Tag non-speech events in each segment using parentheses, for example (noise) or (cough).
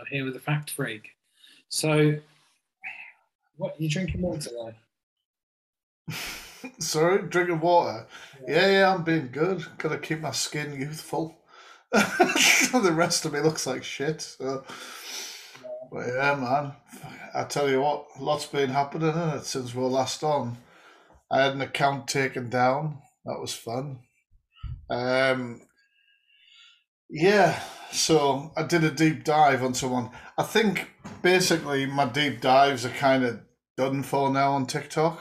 I'm here with the fact freak. So, what are you drinking water today? (laughs) Sorry, drinking water. Yeah. yeah, I'm being good. Gotta keep my skin youthful. (laughs) the rest of me looks like shit. So. But yeah, man. I tell you what, lots been happening in it since we were last on. I had an account taken down. That was fun. Um, yeah, so I did a deep dive on someone. I think basically my deep dives are kind of done for now on TikTok.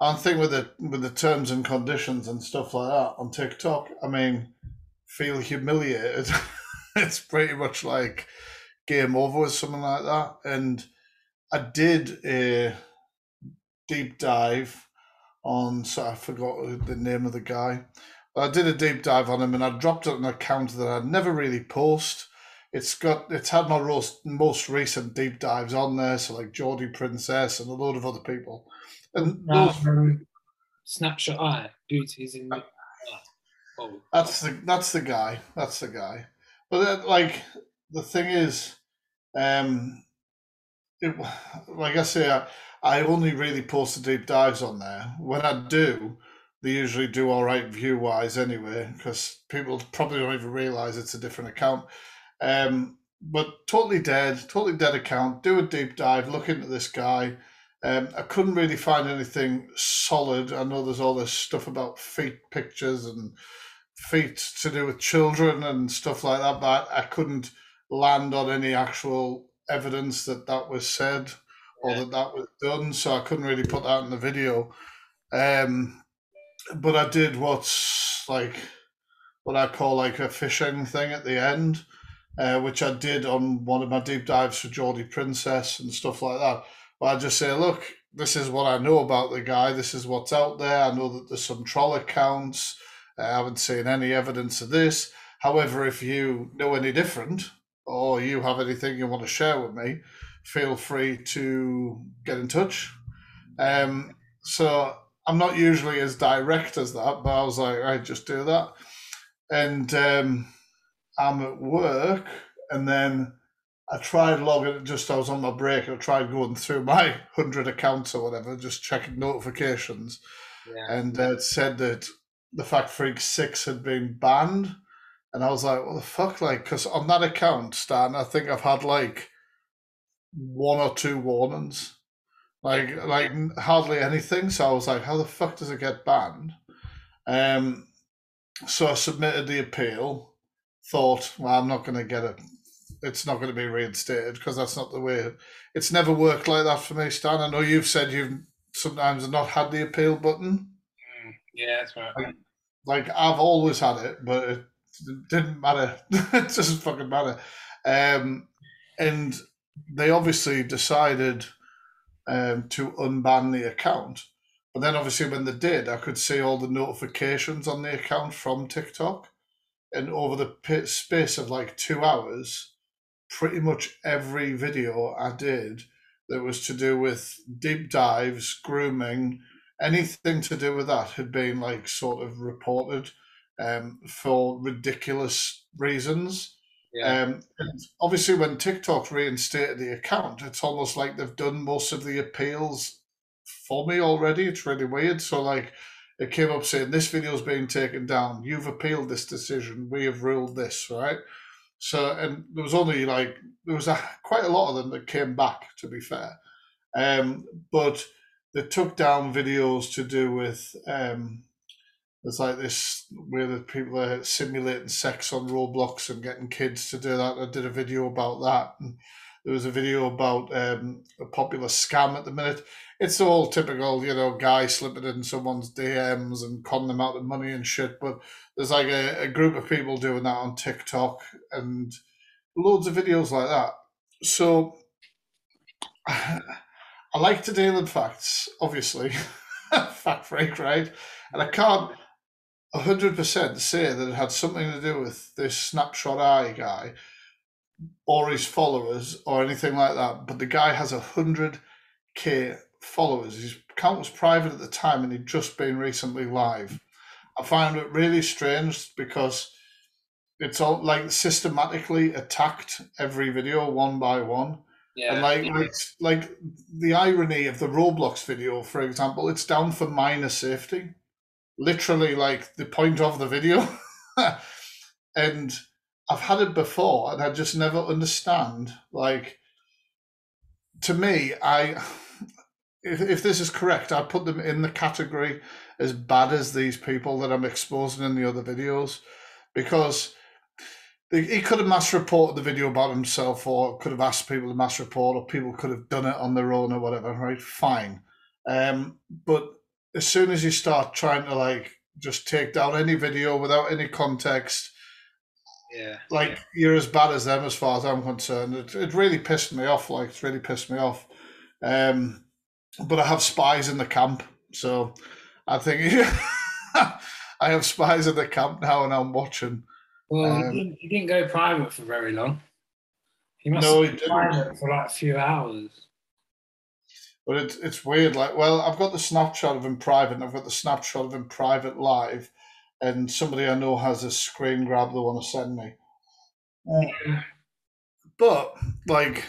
I think with the with the terms and conditions and stuff like that on TikTok, I mean, feel humiliated. (laughs) it's pretty much like game over or something like that. And I did a deep dive on. So I forgot the name of the guy. I did a deep dive on him, and I dropped it on an account that I never really post. It's got it's had my most most recent deep dives on there, so like Geordie Princess and a load of other people. And those, snapshot eye beauties in. Oh. That's the that's the guy. That's the guy. But then, like the thing is, um, it, like I say, I, I only really post the deep dives on there. When I do, they usually do all right view wise anyway, because people probably don't even realize it's a different account. Um, but totally dead, totally dead account. Do a deep dive, look into this guy. Um, I couldn't really find anything solid. I know there's all this stuff about feet pictures and feet to do with children and stuff like that, but I couldn't land on any actual evidence that that was said or that that was done. So I couldn't really put that in the video. Um, but I did what's like what I call like a fishing thing at the end, uh, which I did on one of my deep dives for Geordie Princess and stuff like that. But I just say, look, this is what I know about the guy. This is what's out there. I know that there's some troll accounts. I haven't seen any evidence of this. However, if you know any different or you have anything you want to share with me, feel free to get in touch. Um, so I'm not usually as direct as that, but I was like, I just do that. And um, I'm at work, and then I tried logging. Just I was on my break. I tried going through my (laughs) hundred accounts or whatever, just checking notifications, yeah. and uh, it said that the Fact Freak Six had been banned, and I was like, "What the fuck?" Like, because on that account, Stan, I think I've had like one or two warnings like like hardly anything. So I was like, how the fuck does it get banned? Um, so I submitted the appeal. Thought, well, I'm not going to get it. It's not going to be reinstated because that's not the way. It's never worked like that for me, Stan. I know you've said you've sometimes not had the appeal button. Mm, yeah, that's right. Like, like I've always had it, but it didn't matter. (laughs) it doesn't fucking matter. Um, and they obviously decided um, to unban the account. But then obviously when they did, I could see all the notifications on the account from TikTok. And over the space of like two hours, pretty much every video I did that was to do with deep dives, grooming, anything to do with that had been like sort of reported um, for ridiculous reasons. Yeah. Um, obviously, when TikTok reinstated the account, it's almost like they've done most of the appeals for me already. It's really weird. So, like, it came up saying this video's being taken down. You've appealed this decision. We have ruled this, right? So, and there was only like there was a, quite a lot of them that came back. To be fair, um, but they took down videos to do with um, there's like this where the people are simulating sex on Roblox and getting kids to do that. I did a video about that. And there was a video about um, a popular scam at the minute. It's all typical, you know, guy slipping in someone's DMs and conning them out of money and shit. But there's like a, a group of people doing that on TikTok and loads of videos like that. So (sighs) I like to deal in facts, obviously. (laughs) Fact freak, right? And I can't 100% say that it had something to do with this snapshot eye guy or his followers or anything like that. But the guy has 100k followers. His account was private at the time and he'd just been recently live. I find it really strange because it's all like systematically attacked every video one by one. Yeah. And like, like, like the irony of the Roblox video, for example, it's down for minor safety, literally like the point of the video. (laughs) and I've had it before, and I just never understand. Like, to me, I (sighs) if if this is correct, I put them in the category as bad as these people that I'm exposing in the other videos, because he could have mass reported the video about himself or could have asked people to mass report or people could have done it on their own or whatever right fine um, but as soon as you start trying to like just take down any video without any context yeah like yeah. you're as bad as them as far as i'm concerned it, it really pissed me off like it's really pissed me off um, but i have spies in the camp so i think (laughs) i have spies in the camp now and i'm watching well, um, he, didn't, he, didn't, go private for very long. He must no, have been private for like a few hours. But it's it's weird. Like, well, I've got the snapshot of him private, and I've got the snapshot of him private live, and somebody I know has a screen grab they want to send me. Yeah. But like,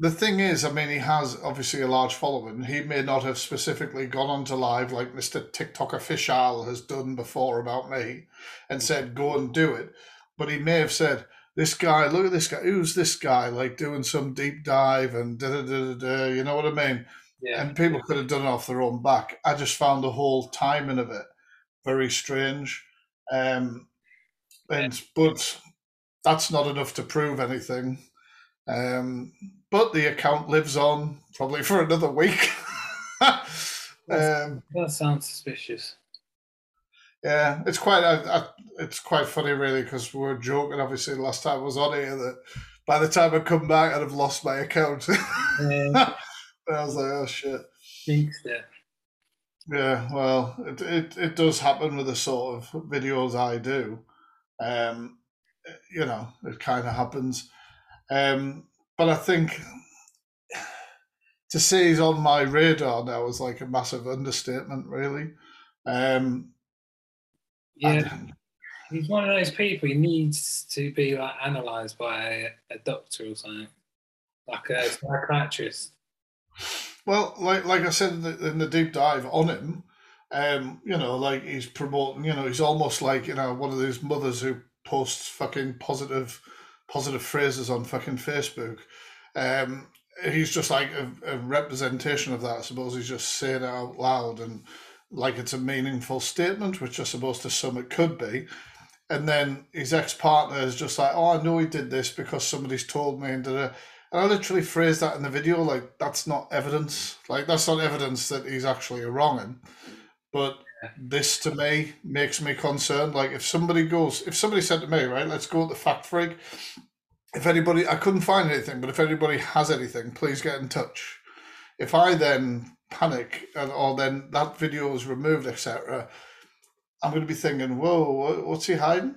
the thing is, I mean, he has obviously a large following. He may not have specifically gone onto live like Mr. TikTok official has done before about me and said, go and do it. But he may have said, this guy, look at this guy, who's this guy, like doing some deep dive and da da da da, you know what I mean? Yeah. And people could have done it off their own back. I just found the whole timing of it very strange. Um, and, yeah. but that's not enough to prove anything. Um, but the account lives on probably (laughs) for another week. um, that sounds suspicious. Yeah, it's quite uh, it's quite funny really because we were joking obviously the last time I was on here that by the time I come back I'd have lost my account. (laughs) Yeah. I was like, oh shit. Thanks, yeah. Yeah, well, it, it it does happen with the sort of videos I do. Um, you know, it kind of happens. Um, but I think to say he's on my radar now is like a massive understatement, really. Um, yeah, he's one of those people. He needs to be like analysed by a, a, doctor or something, like a psychiatrist. Well, like like I said in the, in the deep dive on him, um, you know, like he's promoting. You know, he's almost like you know one of those mothers who posts fucking positive positive phrases on fucking Facebook. Um, he's just like a, a, representation of that. I suppose he's just saying it out loud and like it's a meaningful statement, which I suppose to some it could be. And then his ex partner is just like, oh, I know he did this because somebody's told me. And, and I literally phrased that in the video like, that's not evidence. Like, that's not evidence that he's actually a wronging. But this to me makes me concerned. Like, if somebody goes, if somebody said to me, right, let's go to the fact freak. If anybody, I couldn't find anything, but if anybody has anything, please get in touch. If I then panic and or then that video is removed, etc., I'm going to be thinking, "Whoa, what's he hiding?"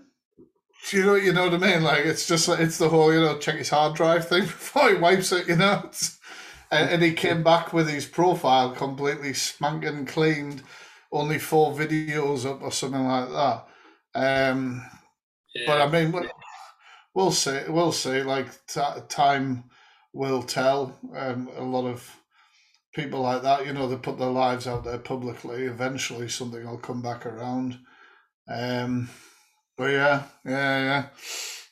You know, you know what I mean? Like it's just like it's the whole you know check his hard drive thing (laughs) before he wipes it. You know, (laughs) and, and he came back with his profile completely spanking cleaned, only four videos up or something like that. Um, yeah. But I mean, we'll, we'll see. We'll see. Like t- time will tell. Um, a lot of people like that, you know, they put their lives out there publicly. Eventually, something will come back around. Um, but yeah, yeah,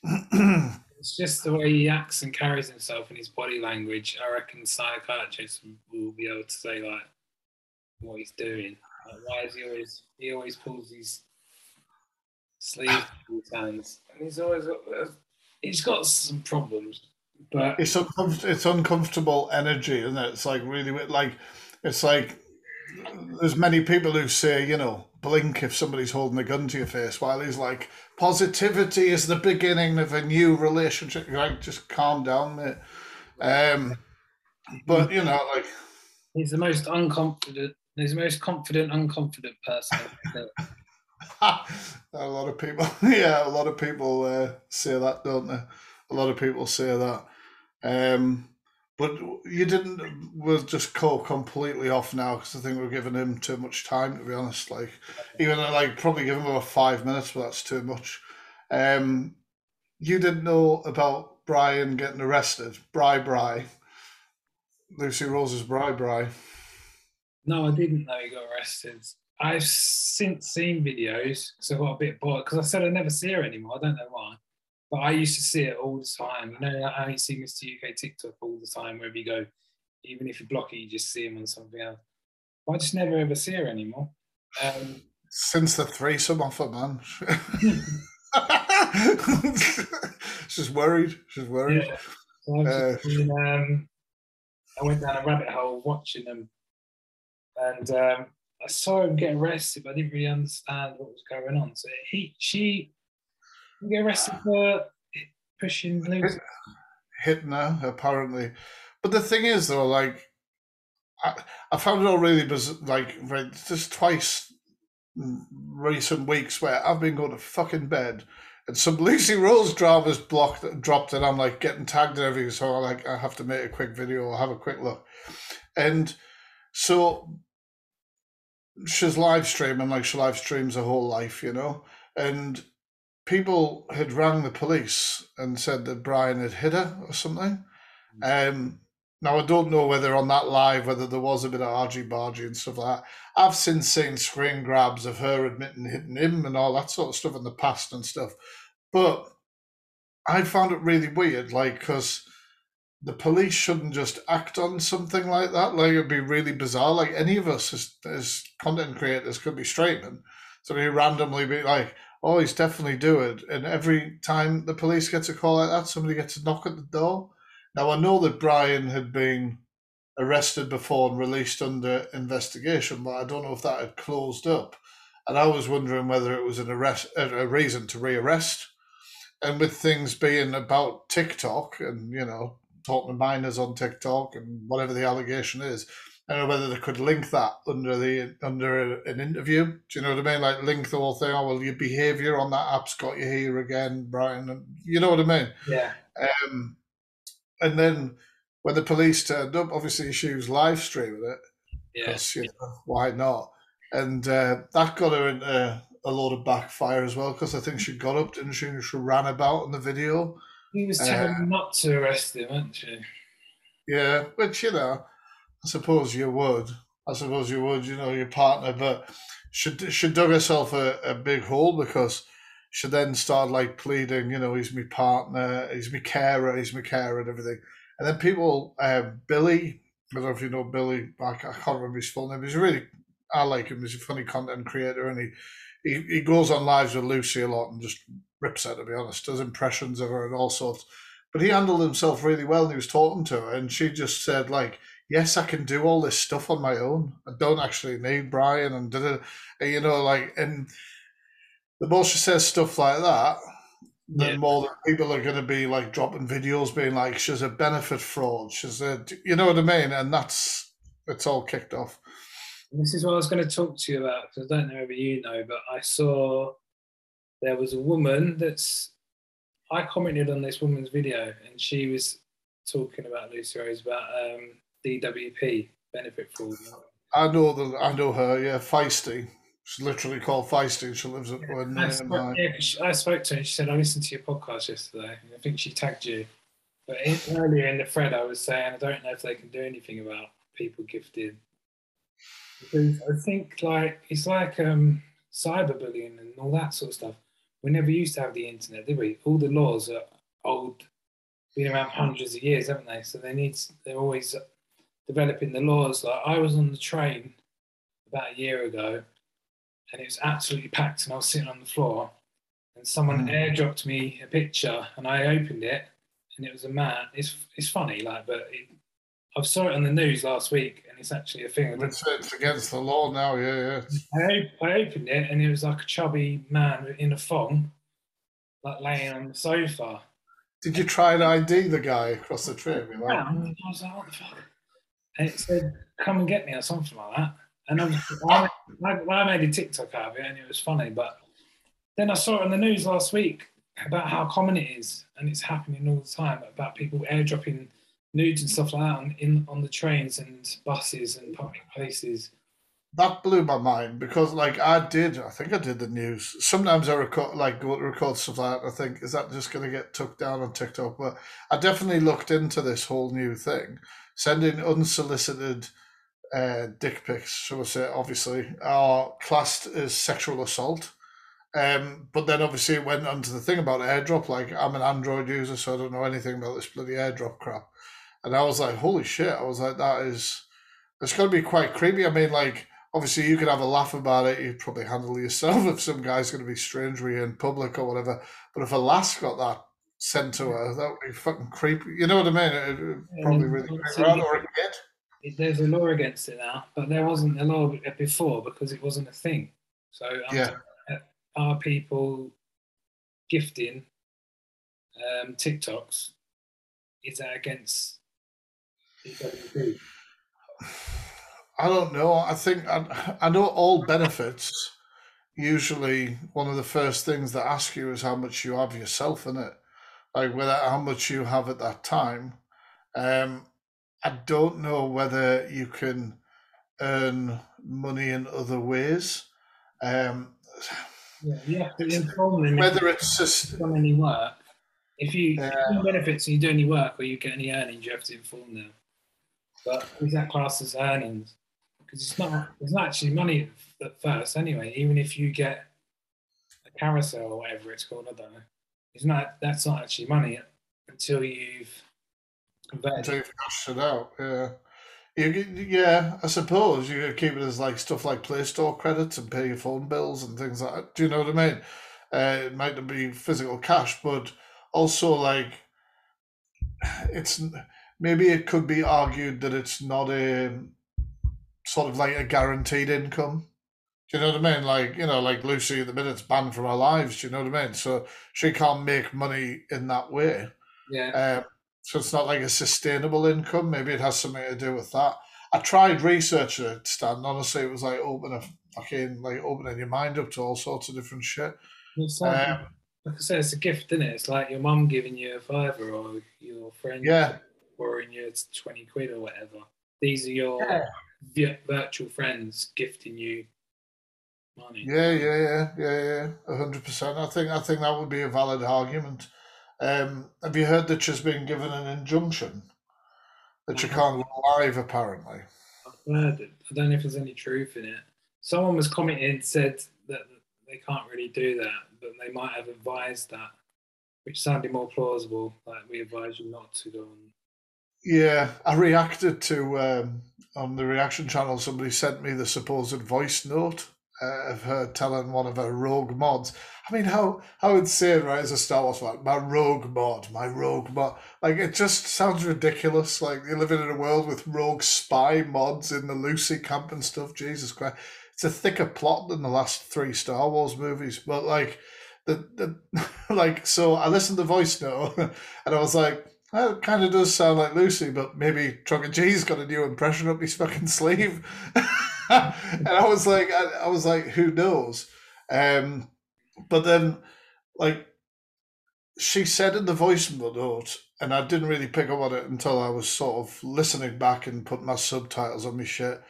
yeah. (clears throat) it's just the way he acts and carries himself and his body language. I reckon psychiatrists will be able to say like what he's doing. Like, why is he always he always pulls his sleeves his hands, and he's always got, he's got some problems. But it's uncomf- it's uncomfortable energy, isn't it? It's like really like it's like there's many people who say, you know, blink if somebody's holding a gun to your face, while he's like, positivity is the beginning of a new relationship. Like, just calm down, mate. Um, but you know, like he's the most unconfident. He's the most confident, unconfident person. (laughs) a lot of people, (laughs) yeah, a lot of people uh, say that, don't they? A lot of people say that. Um, but you didn't. We'll just call completely off now because I think we're giving him too much time. To be honest, like even like probably give him about five minutes, but that's too much. Um, you didn't know about Brian getting arrested, Bri Bri. Lucy Rose's Bri Bri. No, I didn't know he got arrested. I've since seen videos so I got a bit bored because I said I never see her anymore. I don't know why, but I used to see it all the time. You know how you see Mr. UK TikTok all the time, wherever you go, even if you block it, you just see him on something else. But I just never ever see her anymore. Um, Since the threesome offer, man. (laughs) She's worried. She's worried. Yeah. So uh, been, um, I went down a rabbit hole watching them, and um, I saw him get arrested, but I didn't really understand what was going on. So he, she, get arrested for pushing Lucy. Hitting her, apparently. But the thing is, though, like, I, I found it all really bizarre, like, just twice recent weeks where I've been going to fucking bed and some (laughs) Lucy Rose drivers blocked dropped and I'm like getting tagged and everything, so I like I have to make a quick video or have a quick look. And so she's live streaming like she live streams her whole life, you know. And people had rang the police and said that Brian had hit her or something. Mm. Um now I don't know whether on that live whether there was a bit of argy bargy and stuff like that. I've since seen screen grabs of her admitting hitting him and all that sort of stuff in the past and stuff, but I found it really weird, like because the police shouldn't just act on something like that. Like it'd be really bizarre. Like any of us as, as content creators could be straightening, so we randomly be like, "Oh, he's definitely doing," it. and every time the police gets a call like that, somebody gets a knock at the door now, I know that Brian had been arrested before and released under investigation, but I don't know if that had closed up. And I was wondering whether it was an arrest, a reason to rearrest. And with things being about TikTok and, you know, talking to minors on TikTok and whatever the allegation is, I don't know whether they could link that under the under an interview. Do you know what I mean? Like link the whole thing. Oh well, your behaviour on that app's got you here again, Brian. And you know what I mean? Yeah. Um, and then when the police turned up, obviously she was live streaming it. Yes. You know, why not? And uh, that got her into a lot of backfire as well because I think she got up, didn't she? She ran about in the video. He was telling uh, not to arrest him, wasn't she? Yeah, which you know, I suppose you would. I suppose you would. You know, your partner, but she she dug herself a, a big hole because she then started like pleading, you know, he's my partner, he's my carer, he's my carer, and everything. And then people, uh, Billy, I don't know if you know Billy, I, I can't remember his full name. He's really, I like him. He's a funny content creator, and he, he he goes on lives with Lucy a lot and just rips her. To be honest, does impressions of her and all sorts. But he handled himself really well, and he was talking to her, and she just said like, "Yes, I can do all this stuff on my own. I don't actually need Brian." And it, you know, like and the more she says stuff like that, the yeah. more that people are going to be like dropping videos being like, she's a benefit fraud. She's a, you know what I mean? And that's, it's all kicked off. This is what I was going to talk to you about because I don't know if you know, but I saw there was a woman that's, I commented on this woman's video and she was talking about Lucy Rose about um, DWP, benefit fraud. I know the, I know her, yeah, feisty. She's literally called Feisty. She lives at yeah, I, spoke, yeah, I spoke to her. She said I listened to your podcast yesterday. I think she tagged you. But in, earlier in the thread, I was saying I don't know if they can do anything about people gifted because I think like it's like um, cyberbullying and all that sort of stuff. We never used to have the internet, did we? All the laws are old, been around hundreds of years, haven't they? So they need they're always developing the laws. Like I was on the train about a year ago and it was absolutely packed, and I was sitting on the floor, and someone mm. airdropped me a picture, and I opened it, and it was a man. It's it's funny, like, but it, I saw it on the news last week, and it's actually a thing. It's, it's against the law now, yeah, yeah. I, I opened it, and it was like a chubby man in a thong, like laying on the sofa. Did you try and ID the guy across the trip? Like, yeah, I was like, what the fuck? And it said, "Come and get me" or something like that. And I, I, made a TikTok out of it and it was funny. But then I saw it on the news last week about how common it is and it's happening all the time about people airdropping nudes and stuff like that on, in, on the trains and buses and public places. that blew my mind because like I did, I think I did the news. Sometimes I record like go to record stuff like that. I think is that just going to get took down on TikTok? But I definitely looked into this whole new thing, sending unsolicited uh, dick pics. So I say obviously are classed as sexual assault. Um, but then obviously it went on to the thing about airdrop. Like I'm an Android user, so I don't know anything about this bloody airdrop crap. And I was like, holy shit! I was like, that is, it's going to be quite creepy. I mean, like obviously you could have a laugh about it. You'd probably handle yourself (laughs) if some guy's going to be strange with you in public or whatever. But if a lass got that sent to her, that would be fucking creepy. You know what I mean? It would probably really creepy. Or a kid. There's a law against it now, but there wasn't a law before because it wasn't a thing. So yeah. are people gifting um, TikToks? Is that against (sighs) I don't know. I think I, I know all benefits. Usually, one of the first things they ask you is how much you have yourself in it, like whether how much you have at that time. Um, I don't know whether you can earn money in other ways. Um, yeah, yeah. Whether it's just done any work. If you, uh, if you benefits and you do any work or you get any earnings, you have to inform them. But is that class as earnings? because it's not it's not actually money at first anyway. Even if you get a carousel or whatever it's called, I don't know. It's not that's not actually money until you've converted. Until you've cashed it out, yeah. You, yeah, I suppose you could keep it as like stuff like Play Store credits and pay your phone bills and things like that. Do you know what I mean? Uh, it might not be physical cash, but also like it's maybe it could be argued that it's not a sort of like a guaranteed income. Do you know what I mean? Like, you know, like Lucy at the minute's banned from our lives. Do you know what I mean? So she can't make money in that way. Yeah. Um, so it's not like a sustainable income. Maybe it has something to do with that. I tried researching it, Stan. Honestly, it was like open a fucking like opening your mind up to all sorts of different shit. Like, um, like I said, it's a gift, isn't it? It's like your mum giving you a fiver or your friend yeah. borrowing you twenty quid or whatever. These are your yeah virtual friends gifting you money. Yeah, yeah, yeah, yeah, yeah, hundred percent. I think I think that would be a valid argument. Um, have you heard that she's been given an injunction that she can't go live? Apparently, I've heard it. I don't know if there's any truth in it. Someone was commenting said that they can't really do that, but they might have advised that, which sounded more plausible. Like we advise you not to go on yeah, I reacted to um, on the reaction channel. Somebody sent me the supposed voice note uh, of her telling one of her rogue mods. I mean, how how insane, right? As a Star Wars fan, my rogue mod, my rogue mod. Like it just sounds ridiculous. Like you're living in a world with rogue spy mods in the Lucy camp and stuff. Jesus Christ, it's a thicker plot than the last three Star Wars movies. But like the the (laughs) like, so I listened to voice note (laughs) and I was like that kind of does sound like Lucy, but maybe Trucker G's got a new impression up his fucking sleeve. (laughs) (laughs) and I was like, I, I, was like, who knows? Um, but then, like, she said in the voice note, and I didn't really pick up on it until I was sort of listening back and put my subtitles on my shit.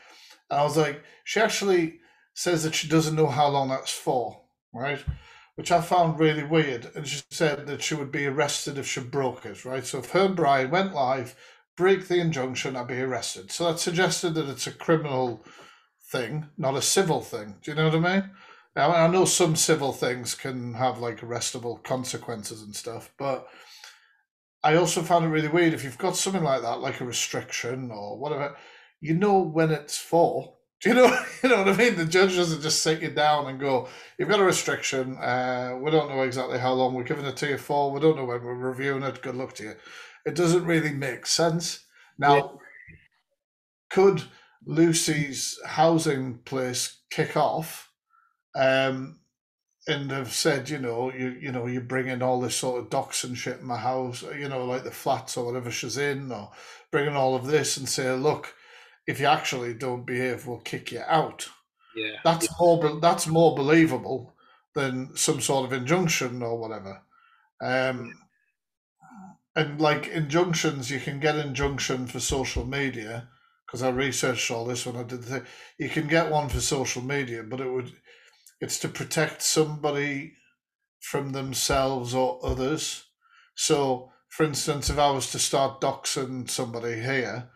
And I was like, she actually says that she doesn't know how long that's for, right? which I found really weird. And she said that she would be arrested if she broke it, right? So if her and Brian went live, break the injunction, I'd be arrested. So that suggested that it's a criminal thing, not a civil thing. Do you know what I mean? Now, I know some civil things can have like arrestable consequences and stuff, but I also found it really weird if you've got something like that, like a restriction or whatever, you know when it's for (laughs) do you know, (laughs) you know what I mean? The judge doesn't just sit you down and go, "You've got a restriction. Uh, we don't know exactly how long we're giving it to you for. We don't know when we're reviewing it. Good luck to you." It doesn't really make sense. Now, yeah. could Lucy's housing place kick off, um, and have said, you know, you you know, you bring in all this sort of docs and shit in my house, you know, like the flats or whatever she's in, or bringing all of this and say, look if you actually don't behave, we'll kick you out. Yeah, that's more that's more believable than some sort of injunction or whatever. Um, and like injunctions, you can get injunction for social media, because I researched all this when I did the thing. You can get one for social media, but it would it's to protect somebody from themselves or others. So, for instance, if I was to start doxing somebody here,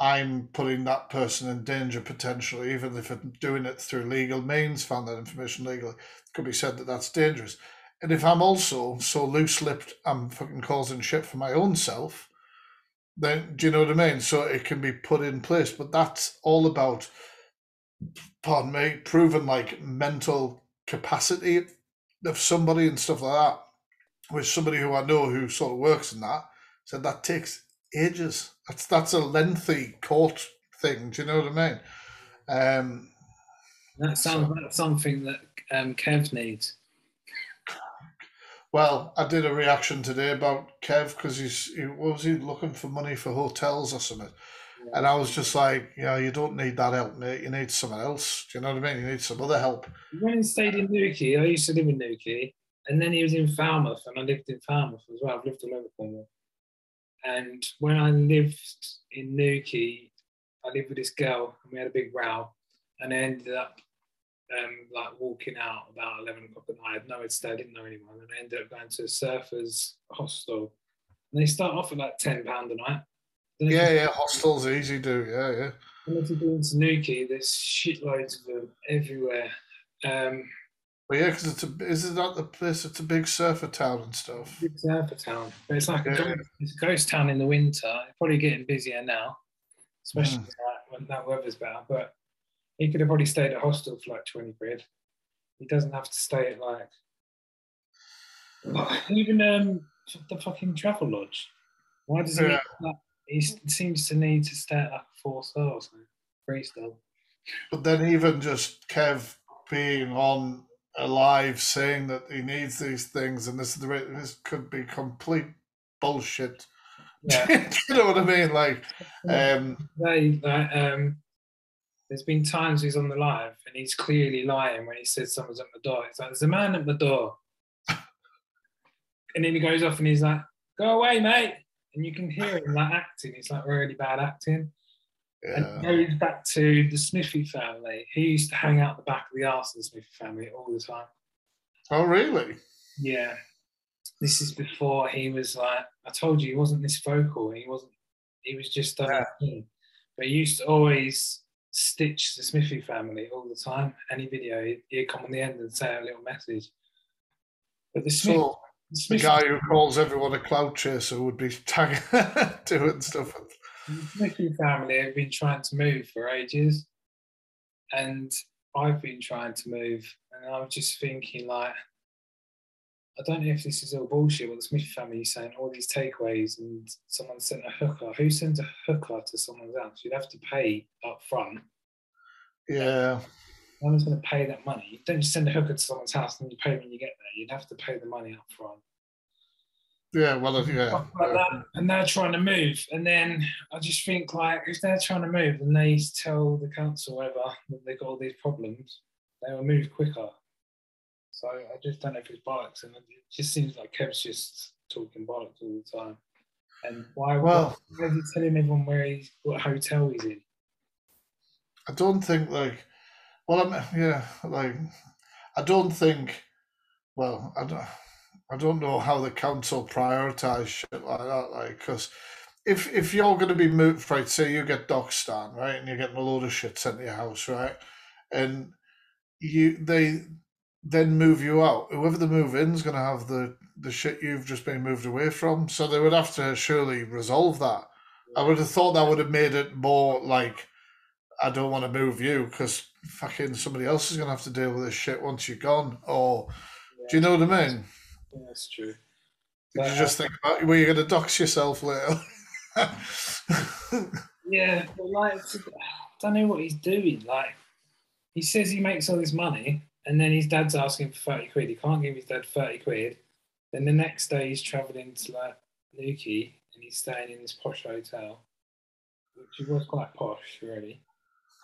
I'm putting that person in danger potentially, even if I'm doing it through legal means, found that information legally. It could be said that that's dangerous. And if I'm also so loose lipped, I'm fucking causing shit for my own self, then do you know what I mean? So it can be put in place. But that's all about, pardon me, proven like mental capacity of somebody and stuff like that. With somebody who I know who sort of works in that said that takes ages. That's that's a lengthy court thing. Do you know what I mean? Um, that sounds so, like something that um, Kev needs. Well, I did a reaction today about Kev because he's he was he looking for money for hotels or something, yeah. and I was just like, you know, you don't need that help, mate. You need someone else. Do you know what I mean? You need some other help. When he went and stayed in Newquay. I used to live in Newquay, and then he was in Falmouth, and I lived in Falmouth as well. I've lived all over Cornwall. And when I lived in Newquay, I lived with this girl, and we had a big row, and I ended up um, like walking out about 11 o'clock at night. I had to stay, I didn't know anyone. And I ended up going to a surfers hostel. And they start off at like £10 a night. Yeah, yeah, hostels easy do, yeah, yeah. And if you go into Newquay, there's shitloads of them everywhere. Um, well, yeah, because it's a is it not the place? It's a big surfer town and stuff. Big surfer town, but it's like a, yeah. ghost, it's a ghost town in the winter. It's probably getting busier now, especially mm. when that weather's better. But he could have probably stayed at a hostel for like 20 quid. He doesn't have to stay at like, (sighs) even um, the fucking Travelodge. Why does he? Yeah. Like, he seems to need to stay at like four stars, three star. But then even just Kev being on alive saying that he needs these things and this is the this could be complete bullshit. Yeah. (laughs) you know what I mean? Like, um, they, like, um, there's been times he's on the live and he's clearly lying when he says someone's at the door. It's like, there's a man at the door. and then he goes off and he's like, go away, mate. And you can hear him like acting. It's like really bad acting. Yeah. And goes back to the Smithy family. He used to hang out the back of the arse of the Smithy family all the time. Oh, really? Yeah. This is before he was like, I told you, he wasn't this vocal. He wasn't, he was just done yeah. But he used to always stitch the Smithy family all the time. Any video, he'd, he'd come on the end and say a little message. But the Smith, oh, so, the, Smith, the guy who calls everyone a cloud chaser would be (laughs) tagging, doing stuff. The Smithy family have been trying to move for ages, and I've been trying to move, and I'm just thinking like I don't know if this is all bullshit. What the Smith family is saying, all these takeaways, and someone sent a hooker. Who sends a hooker to someone's house? You'd have to pay up front. Yeah. No one's going to pay that money. You don't just send a hooker to someone's house and you pay when you get there. You'd have to pay the money up front. Yeah, well, yeah. Like that, and they're trying to move. And then I just think, like, if they're trying to move and they tell the council, whatever, that they've got all these problems, they will move quicker. So I just don't know if it's bollocks, and it just seems like Kev's just talking bollocks all the time. And why? Well, why is he telling everyone where he's what hotel he's in? I don't think like. Well, I'm yeah, like I don't think. Well, I don't. I don't know how the council prioritise shit like that, like because if if you're going to be moved, right? Say you get Docstan, right, and you're getting a load of shit sent to your house, right, and you they then move you out. Whoever the move in is going to have the the shit you've just been moved away from. So they would have to surely resolve that. I would have thought that would have made it more like I don't want to move you because fucking somebody else is going to have to deal with this shit once you're gone. Or yeah. do you know what I mean? Yeah, that's true. Did but, you just uh, think about where you're going to dox yourself later? (laughs) yeah, but like (sighs) I don't know what he's doing. Like he says he makes all this money, and then his dad's asking for 30 quid. He can't give his dad 30 quid. Then the next day he's travelling to like Newquay and he's staying in this posh hotel, which was quite posh, really.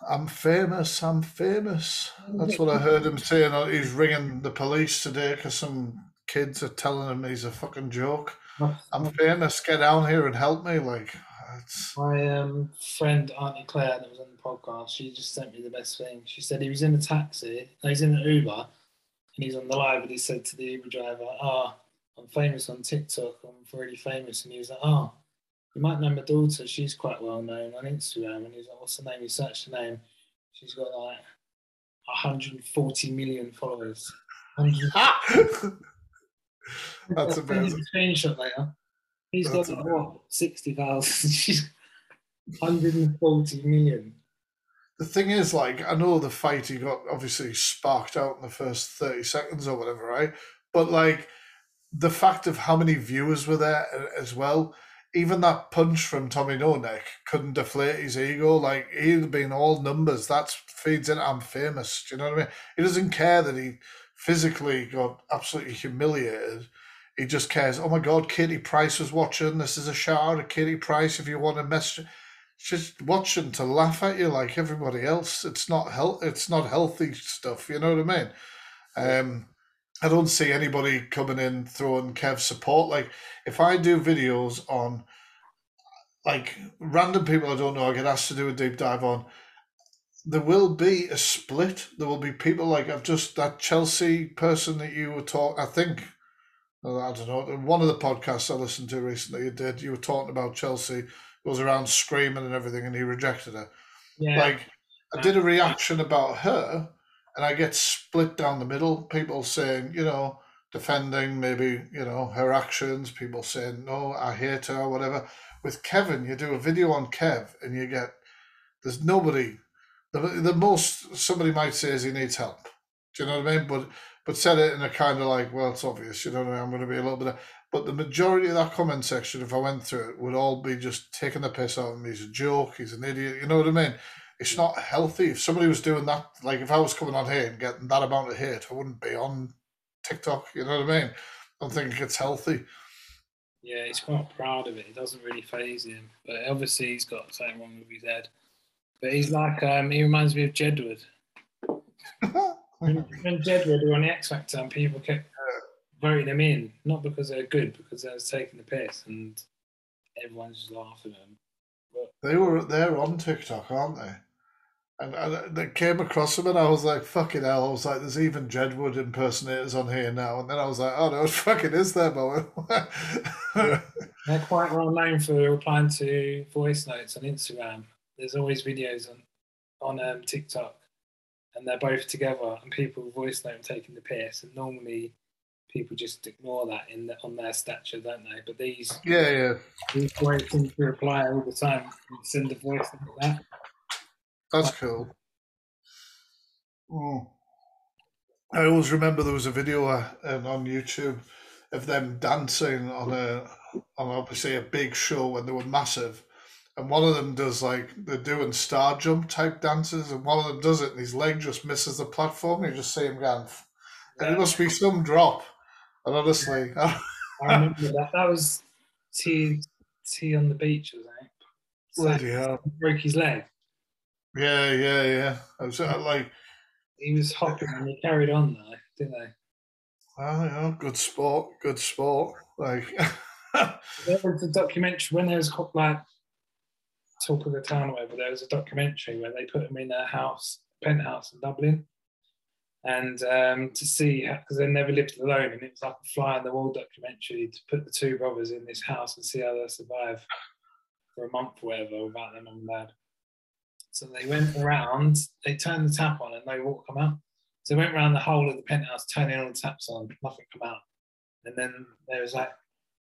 I'm famous. I'm famous. That's what I heard him saying. Uh, he's ringing the police today because some kids are telling him he's a fucking joke. I'm famous. Get down here and help me. Like, My um, friend Auntie Claire that was on the podcast, she just sent me the best thing. She said he was in a taxi, no, he's in an Uber, and he's on the live, and he said to the Uber driver, "Ah, I'm famous on TikTok. I'm really famous." And he was like, "Oh, you might know my daughter. She's quite well known on Instagram." And he's like, "What's her name?" He searched her name. She's got like 140 million followers. 100 (laughs) (laughs) That's I'll send you amazing. a Screenshot later. He's got like, what sixty thousand. (laughs) She's 140 million. the thing is, like, I know the fight he got obviously sparked out in the first 30 seconds or whatever, right? But, like, the fact of how many viewers were there as well, even that punch from Tommy No Neck couldn't deflate his ego. Like, he'd been all numbers. That feeds into I'm famous. Do you know what I mean? He doesn't care that he physically got absolutely humiliated. He just cares, oh my God, Katie Price was watching. This is a shout out Katie Price if you want to message just watching to laugh at you like everybody else. It's not health. It's not healthy stuff. You know what I mean? Um, I don't see anybody coming in throwing Kev support. Like if I do videos on like random people I don't know, I get asked to do a deep dive on. There will be a split. There will be people like I've just that Chelsea person that you were talking. I think I don't know. One of the podcasts I listened to recently, you did. You were talking about Chelsea goes around screaming and everything, and he rejected her. Yeah, Like, I did a um, reaction about her, and I get split down the middle. People saying, you know, defending maybe, you know, her actions. People saying, no, I hate her, whatever. With Kevin, you do a video on Kev, and you get, there's nobody. The, the most somebody might say is he needs help. Do you know what I mean? But but said it in a kind of like, well, it's obvious. You know what I mean? I'm going to be a little bit. Of, but the majority of that comment section, if I went through it, would all be just taking the piss out of him. He's a joke. He's an idiot. You know what I mean? It's not healthy. If somebody was doing that, like if I was coming on here and getting that amount of hate, I wouldn't be on TikTok. You know what I mean? I don't think it's healthy. yeah, he's quite proud of it. It doesn't really phase him, but obviously he's got something wrong with his head. But he's like, um, he reminds me of Jedward. (laughs) When (laughs) when Jedward were on the X Factor, and people kept voting him in, not because they're good, because they was taking the piss, and everyone's just laughing at him. They were they're on TikTok, aren't they? And, and they came across them, and I was like, "Fucking hell!" I was like, "There's even Jedward impersonators on here now." And then I was like, "Oh no, it fucking is there, Bowen." They're quite well known for replying to voice notes on Instagram. There's always videos on on um, TikTok, and they're both together, and people voice note taking the piss. And normally, people just ignore that in the, on their stature, don't they? But these yeah, yeah, these boys seem to reply all the time. and Send a voice note like that. that's cool. Mm. I always remember there was a video uh, um, on YouTube of them dancing on a on obviously a big show when they were massive, and one of them does like they're doing star jump type dances, and one of them does it, and his leg just misses the platform. And you just see him going, and it must be some drop. And honestly, (laughs) I remember that. That was T T on the beach, was it? So bloody hell. broke his leg. Yeah, yeah, yeah. I was uh, like, He was hopping and he carried on though, didn't they? oh, yeah, good sport, good sport. Like, (laughs) There was a documentary when there was like talk of the town or whatever. There was a documentary where they put them in a house, penthouse in Dublin, and um, to see because they never lived alone, and it was like a fly on the wall documentary to put the two brothers in this house and see how they survive for a month or whatever without their mum and dad. So they went around, they turned the tap on and no water come out. So they went around the whole of the penthouse, turning all the taps on, nothing come out. And then there was like,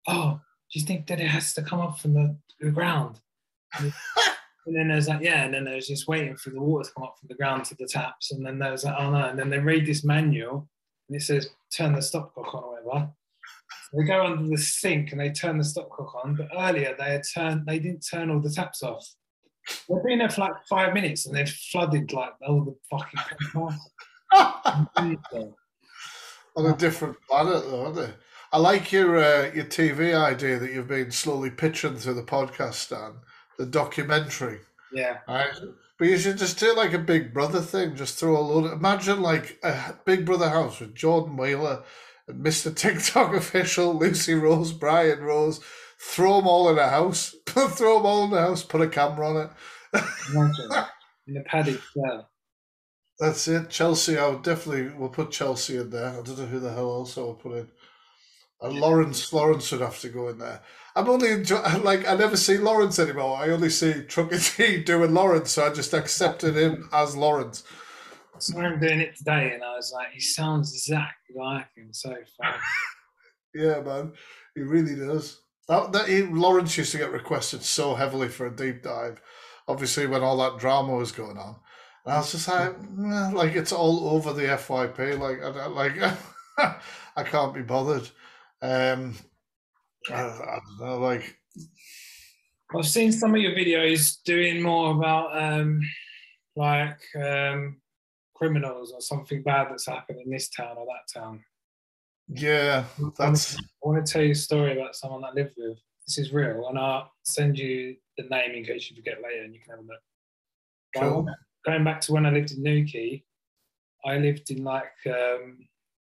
oh, do you think that it has to come up from the, the ground? And then there's like, yeah, and then there's just waiting for the water to come up from the ground to the taps. And then there was like, oh no. And then they read this manual and it says, turn the stopcock on or whatever. So they go under the sink and they turn the stopcock on. But earlier they had turned, they didn't turn all the taps off. They've been there for like five minutes and they've flooded like all the fucking (laughs) on a different planet, though, aren't they? I like your uh, your TV idea that you've been slowly pitching through the podcast, Stan. The documentary, yeah. right? But you should just do it like a Big Brother thing. Just throw a load. Of, imagine like a Big Brother house with Jordan Wheeler and Mr. TikTok (laughs) official Lucy Rose, Brian Rose. Throw them all in a house. (laughs) throw them all in the house, put a camera on it. Imagine (laughs) in a padded cell. That's it. Chelsea, I would definitely will put Chelsea in there. I don't know who the hell else I would put in. And Lawrence, Lawrence would have to go in there. I'm only enjoy, (laughs) like I never see Lawrence anymore. I only see Trucker (laughs) T doing Lawrence, so I just accepted him as Lawrence. So I'm doing it today, and I was like, he sounds exactly like him. So far. (laughs) yeah, man, he really does. That, that he, Lawrence used to get requested so heavily for a deep dive, obviously when all that drama was going on. And I was just like, like it's all over the FYP. Like, I, like I can't be bothered. Um, I, I know, like. I've seen some of your videos doing more about um, like um, criminals or something bad that's happened in this town or that town. Yeah, that's. I want to tell you a story about someone I lived with. This is real, and I'll send you the name in case you forget later, and you can have a look. Cool. Going back to when I lived in Newquay, I lived in like um,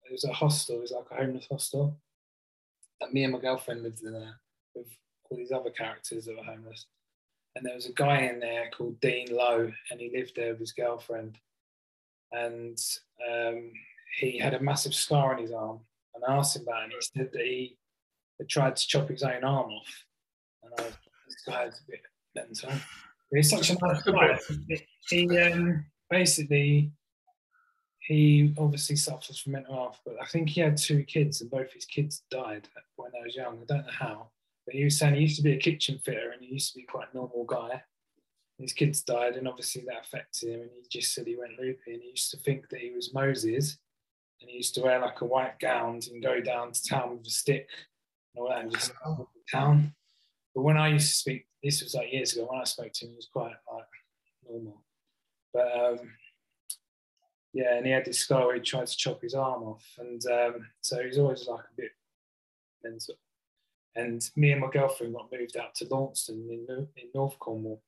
it was a hostel. It was like a homeless hostel. And me and my girlfriend lived in there with all these other characters that were homeless. And there was a guy in there called Dean Lowe, and he lived there with his girlfriend. And um, he had a massive scar on his arm. And I asked him about it, and he said that he had tried to chop his own arm off. And I was, this guy's a bit mental. He's such a nice guy. He um, basically he obviously suffers from mental health, but I think he had two kids, and both his kids died when I was young. I don't know how, but he was saying he used to be a kitchen fitter, and he used to be quite a normal guy. His kids died, and obviously that affected him. And he just said he went loopy, and he used to think that he was Moses, and he used to wear like a white gown and go down to town with a stick and all that, and just oh. town. But when I used to speak, this was like years ago. When I spoke to him, he was quite like normal. But um, yeah, and he had this scar where he tried to chop his arm off, and um, so he's always like a bit mental. And me and my girlfriend got moved out to Launceston in, in North Cornwall,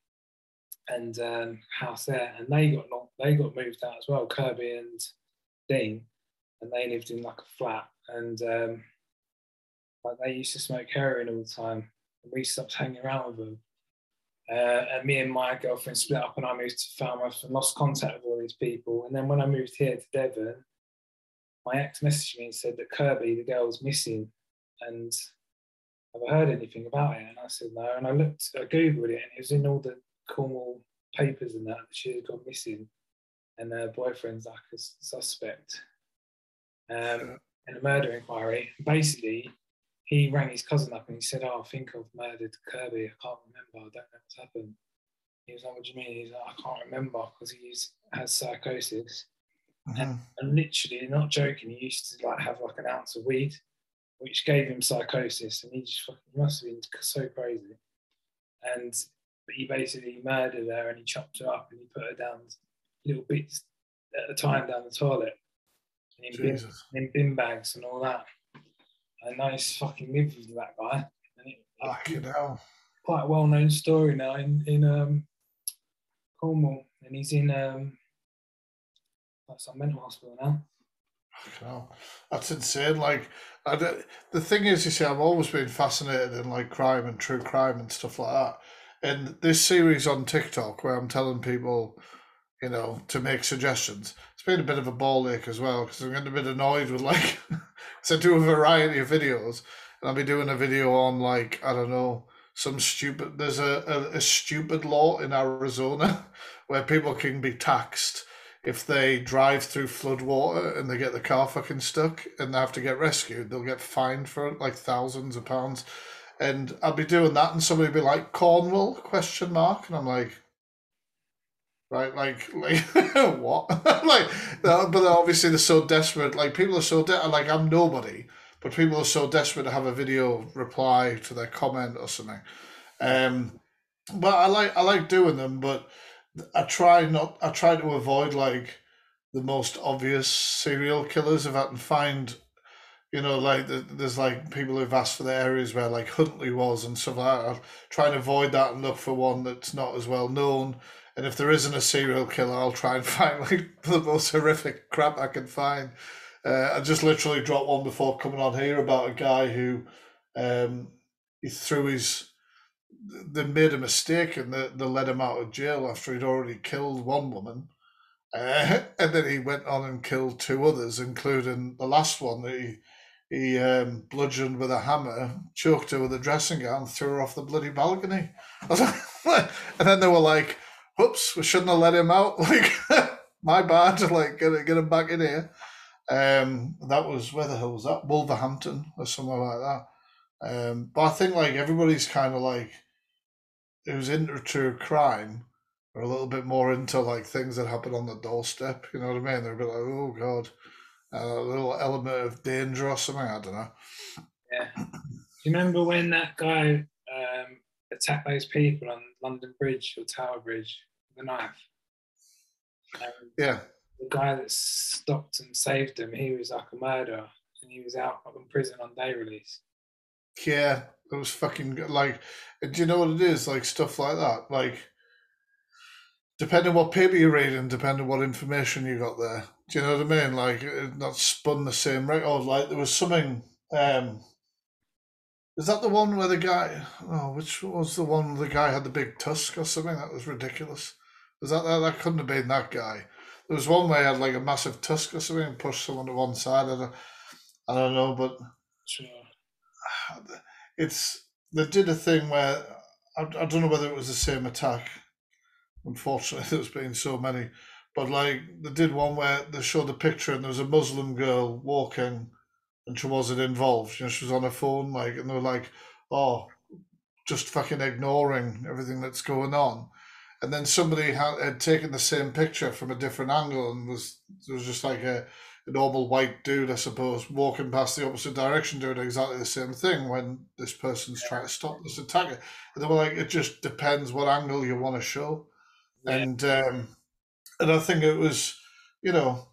and um, house there, and they got they got moved out as well, Kirby and Dean, and they lived in like a flat, and um, like they used to smoke heroin all the time, and we stopped hanging around with them. Uh, and me and my girlfriend split up, and I moved to Falmouth and lost contact with all these people. And then when I moved here to Devon, my ex messaged me and said that Kirby, the girl, was missing, and have I heard anything about it? And I said no. And I looked, I googled it, and it was in all the Cornwall papers and that that she had gone missing, and her boyfriend's like a suspect. Um, in a murder inquiry, basically, he rang his cousin up and he said, "Oh, I think I've murdered Kirby. I can't remember. I don't know what's happened." He was like, "What do you mean?" He's like, "I can't remember because he has psychosis." Mm-hmm. And, and, literally, not joking, he used to like have like an ounce of weed, which gave him psychosis, and he just fucking he must have been so crazy. And but he basically murdered her and he chopped her up and he put her down little bits at a time down the toilet, and in, bin, in bin bags and all that a nice fucking live with that guy. And it, hell. Quite a well known story now in, in um, Cornwall. And he's in um, like some mental hospital now. Oh, that's insane. Like, I, the thing is, you see, I've always been fascinated in like crime and true crime and stuff like that. And this series on TikTok, where I'm telling people, you know, to make suggestions, it's been a bit of a ball ache as well because I'm getting a bit annoyed with like (laughs) so do a variety of videos, and I'll be doing a video on like I don't know some stupid. There's a, a, a stupid law in Arizona (laughs) where people can be taxed if they drive through floodwater and they get the car fucking stuck and they have to get rescued, they'll get fined for it, like thousands of pounds. And I'll be doing that, and somebody will be like, "Cornwall?" question mark, and I'm like, right? Like, like (laughs) what? (laughs) like, but obviously they're so desperate. Like, people are so de- like I'm nobody, but people are so desperate to have a video reply to their comment or something. Um, but I like I like doing them, but I try not. I try to avoid like the most obvious serial killers if I can find. You know, like there's like people who've asked for the areas where like Huntley was and stuff like that. I try and avoid that and look for one that's not as well known and if there isn't a serial killer, I'll try and (laughs) find like the most horrific crap I can find. Uh, I just literally dropped one before coming on here about a guy who um, he threw his they made a mistake and they, they let him out of jail after he'd already killed one woman. Uh, (laughs) and then he went on and killed two others, including the last one that he he um, bludgeoned with a hammer, choked her with a dressing gown, threw her off the bloody balcony. (laughs) and then they were like, "Whoops, we shouldn't have let him out." (laughs) Like, my bad. Like, get get him back in here. Um, that was where the hell was that? Wolverhampton or somewhere like that. Um, but I think like everybody's kind of like who's into true crime are a little bit more into like things that happen on the doorstep. You know what I mean? They're a bit like, oh god, a little element of danger or something. I don't know. Yeah. Do you remember when that guy um, attacked those people on London Bridge or Tower Bridge a knife? Um, yeah. The guy that stopped and saved him, he was like a murderer, and he was out in prison on day release. Yeah, it was fucking like. Do you know what it is? Like stuff like that. Like, depending what paper you read and depending what information you got there. Do you know what I mean? Like, not spun the same record. Like, there was something. um Is that the one where the guy? Oh, which was the one the guy had the big tusk or something? That was ridiculous. Was that that? That couldn't have been that guy. There was one where he had like a massive tusk or something and pushed someone to one side. I don't, I don't know, but. Sure it's they did a thing where I, I don't know whether it was the same attack. Unfortunately, (laughs) there's been so many, but like they did one where they showed a picture and there was a Muslim girl walking, and she wasn't involved. You know, she was on her phone, like, and they were like, "Oh, just fucking ignoring everything that's going on." And then somebody had, had taken the same picture from a different angle and was there was just like a normal white dude, I suppose, walking past the opposite direction doing exactly the same thing when this person's trying to stop this attacker. And they were like, it just depends what angle you want to show. Yeah. And um, and I think it was, you know,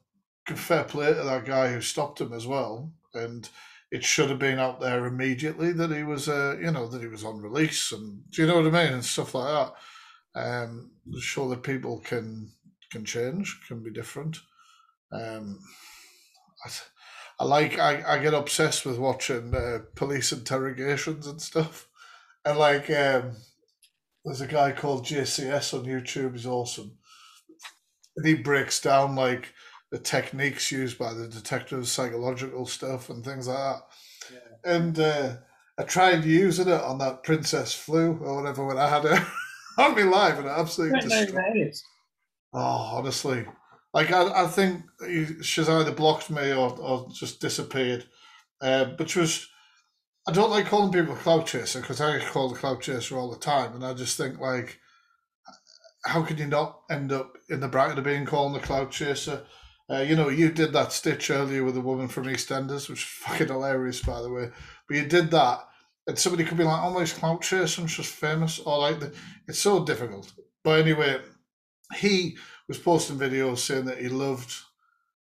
fair play to that guy who stopped him as well. And it should have been out there immediately that he was, uh, you know, that he was on release, and do you know what I mean, and stuff like that. Um, show that people can can change, can be different. Um, I, I like I, I get obsessed with watching uh, police interrogations and stuff, and like um, there's a guy called JCS on YouTube. He's awesome, and he breaks down like the techniques used by the detectives, psychological stuff, and things like that. Yeah. And uh, I tried using it on that Princess Flu or whatever when I had it (laughs) on me live, and absolutely. Oh, honestly, like I, I think she's either blocked me or, or just disappeared. Uh, but she was. I don't like calling people a cloud chaser because I get called a cloud chaser all the time, and I just think like, how could you not end up in the bracket of being called a cloud chaser? Uh, you know, you did that stitch earlier with a woman from EastEnders, which is fucking hilarious, by the way. But you did that, and somebody could be like, "Oh, he's cloud chaser, she's famous," or like, the, it's so difficult. But anyway, he was posting videos saying that he loved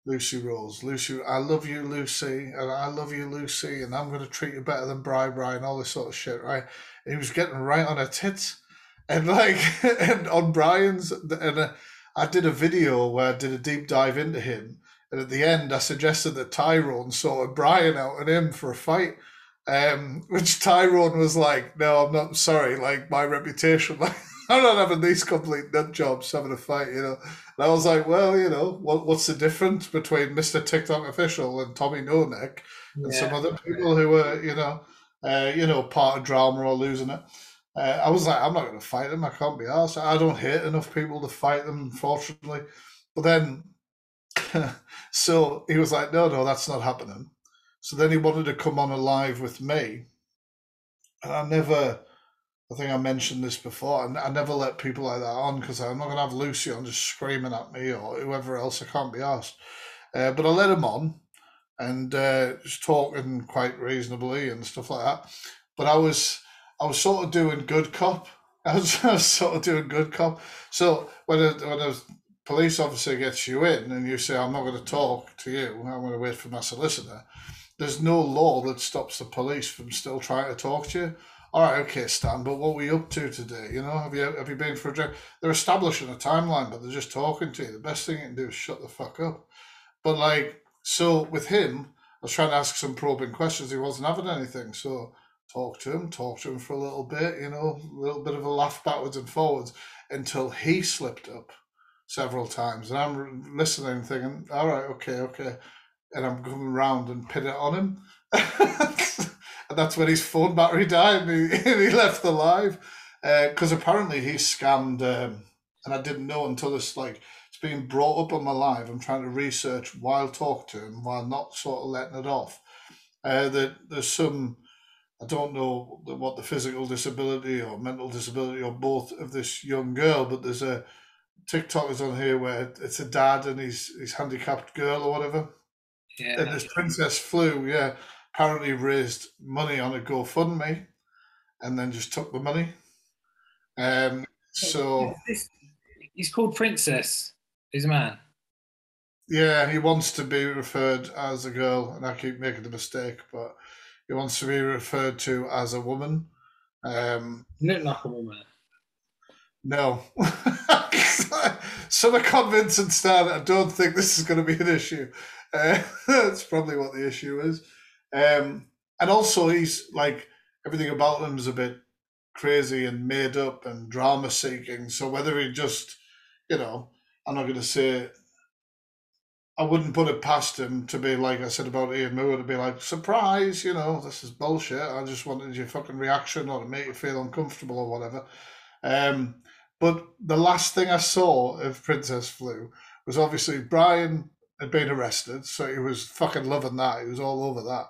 Lucy Rose. Lucy, I love you, Lucy, and I love you, Lucy, and I'm going to treat you better than Bri Bri and all this sort of shit, right? And he was getting right on her tits. And like, (laughs) and on Brian's, and uh, I did a video where I did a deep dive into him. And at the end, I suggested that Tyrone sorted Brian out and him for a fight. Um, which Tyrone was like, no, I'm not sorry, like my reputation, (laughs) like I'm not having these complete nut jobs having a fight, you know. And I was like, well, you know, what, what's the difference between Mr. TikTok official and Tommy No Neck and yeah. some other people who were, you know, uh, you know, part of drama or losing it. Uh, I was like, I'm not going to fight them. I can't be asked. I don't hate enough people to fight them, unfortunately. But then, (laughs) so he was like, no, no, that's not happening. So then he wanted to come on a live with me. And I never I think I mentioned this before. I, I never let people like that on because I'm not going to have Lucy on just screaming at me or whoever else. I can't be asked. Uh, but I let him on and uh, just talking quite reasonably and stuff like that. But I was I was sort of doing good cop. (laughs) I was, I was sort of doing good cop. So when a, when a police officer gets you in and you say, I'm not going to talk to you, I'm going to wait for my solicitor, there's no law that stops the police from still trying to talk to you all right, okay, Stan, but what were you up to today? You know, have you have you been for a drink? They're establishing a timeline, but they're just talking to you. The best thing you can do is shut the fuck up. But like, so with him, I was trying to ask some probing questions. He wasn't having anything. So talk to him, talk to him for a little bit, you know, a little bit of a laugh backwards and forwards until he slipped up several times. And I'm listening, thinking, all right, okay, okay. And I'm coming round and pin it on him. (laughs) and that's when his phone battery died and he, (laughs) and he left the live. Because uh, apparently he scammed, um, and I didn't know until this, like, it's being brought up on my live. I'm trying to research while talking to him, while not sort of letting it off. Uh, that there's some I don't know what the physical disability or mental disability or both of this young girl, but there's a TikTok is on here where it's a dad and his his handicapped girl or whatever. Yeah. And this Princess Flu, yeah, apparently raised money on a GoFundMe and then just took the money. Um so he's called Princess, he's a man. Yeah, he wants to be referred as a girl, and I keep making the mistake, but he wants to be referred to as a woman. Um, you look like a woman. No. (laughs) Some are convincing Stan. I don't think this is going to be an issue. Uh, (laughs) that's probably what the issue is. Um, and also, he's like everything about him is a bit crazy and made up and drama seeking. So whether he just, you know, I'm not going to say I wouldn't put it past him to be like I said about Ian Moore to be like, surprise, you know, this is bullshit. I just wanted your fucking reaction or to make you feel uncomfortable or whatever. Um, but the last thing I saw of Princess Flu was obviously Brian had been arrested, so he was fucking loving that. He was all over that.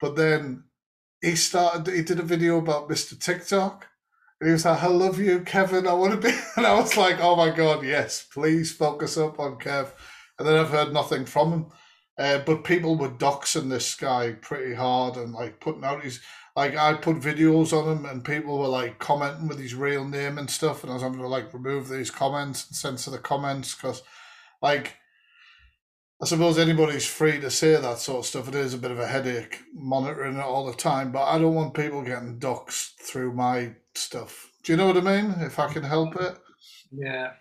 But then he started, he did a video about Mr. TikTok. And he was like, I love you, Kevin. I want to be. (laughs) And I was like, oh my God, yes, please focus up on Kev and then I've heard nothing from him. Uh, but people were doxing this guy pretty hard and like putting out his like I put videos on him and people were like commenting with his real name and stuff, and I was having to like remove these comments and censor the comments because like I suppose anybody's free to say that sort of stuff. It is a bit of a headache monitoring it all the time, but I don't want people getting doxed through my stuff. Do you know what I mean? If I can help it. Yeah,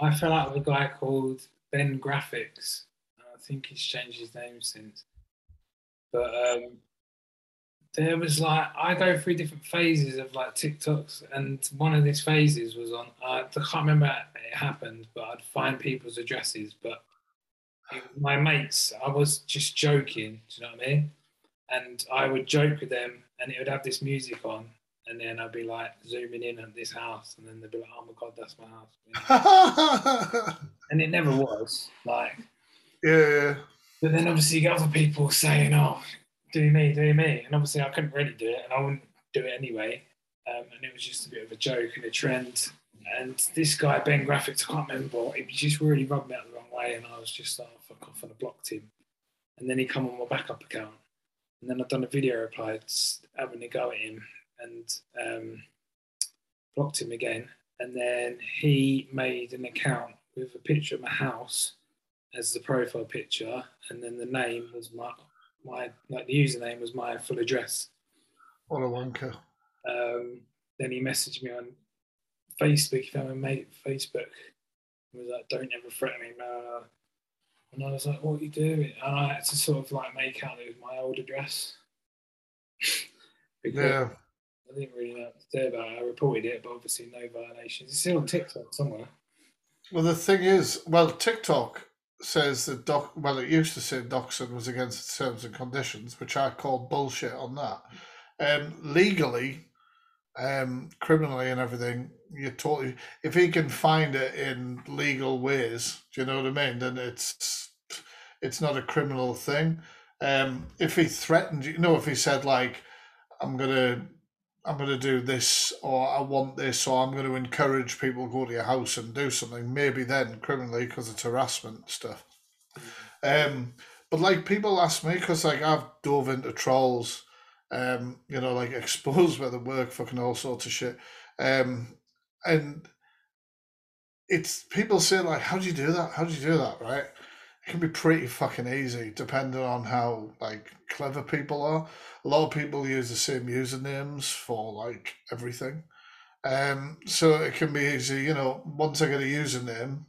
I fell out with a guy called Ben Graphics. I think he's changed his name since. But um, there was like I go through different phases of like TikToks, and one of these phases was on. I can't remember it happened, but I'd find people's addresses. But my mates, I was just joking. Do you know what I mean? And I would joke with them, and it would have this music on, and then I'd be like zooming in at this house, and then they'd be like, "Oh my god, that's my house," (laughs) and it never was. Like, yeah. But then obviously you get other people saying, "Oh, do me, do me," and obviously I couldn't really do it, and I wouldn't do it anyway. Um, and it was just a bit of a joke and a trend. And this guy Ben Graphics, I can't remember, he just really rubbed me out the wrong way, and I was just like, oh, "Fuck off," and I blocked him. And then he come on my backup account, and then I've done a video reply having a go at him and um, blocked him again. And then he made an account with a picture of my house as the profile picture, and then the name was my my like the username was my full address. What a wanker. Um, then he messaged me on Facebook. He found my mate Facebook. Was like, "Don't ever threaten me, man." And I was like, "What are you doing?" And I had to sort of like make out it was my old address. (laughs) because yeah. I didn't really know what to do about it. I reported it, but obviously no violations. It's still on TikTok somewhere. Well, the thing is, well, TikTok says that doc. Well, it used to say doxing was against the terms and conditions, which I call bullshit on that. Um, legally, um, criminally, and everything, you totally. If he can find it in legal ways, do you know what I mean? Then it's it's not a criminal thing. Um, if he threatened, you know, if he said like, "I'm gonna I'm to do this or I want this or I'm to encourage people to go to your house and do something, maybe then criminally because it's harassment stuff. Um, but like people ask me because like I've dove into trolls, um, you know, like (laughs) exposed where they work, fucking all sorts of shit, um, and it's people say like, how do you do that? How do you do that? Right? It can be pretty fucking easy depending on how like clever people are. A lot of people use the same usernames for like everything. Um, so it can be easy, you know, once I get a username,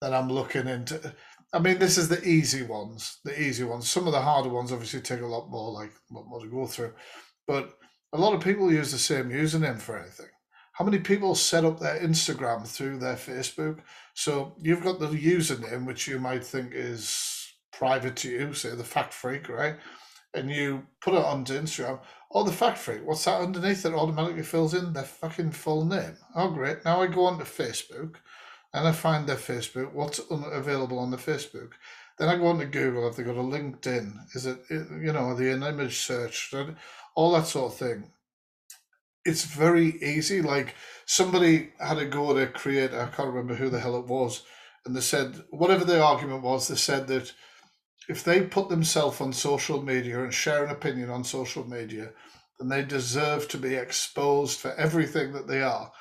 then I'm looking into I mean, this is the easy ones, the easy ones. Some of the harder ones obviously take a lot more, like, lot more to go through. But a lot of people use the same username for anything. How many people set up their Instagram through their Facebook? So you've got the username, which you might think is private to you, say the fact freak, right? And you put it onto Instagram. Oh, the fact freak. What's that underneath? It automatically fills in their fucking full name. Oh, great. Now I go onto Facebook and I find their Facebook. What's available on the Facebook? Then I go onto Google. If they got a LinkedIn, is it you know the an image search, all that sort of thing. It's very easy. Like somebody had a go at a creator, I can't remember who the hell it was, and they said whatever the argument was. They said that if they put themselves on social media and share an opinion on social media, then they deserve to be exposed for everything that they are.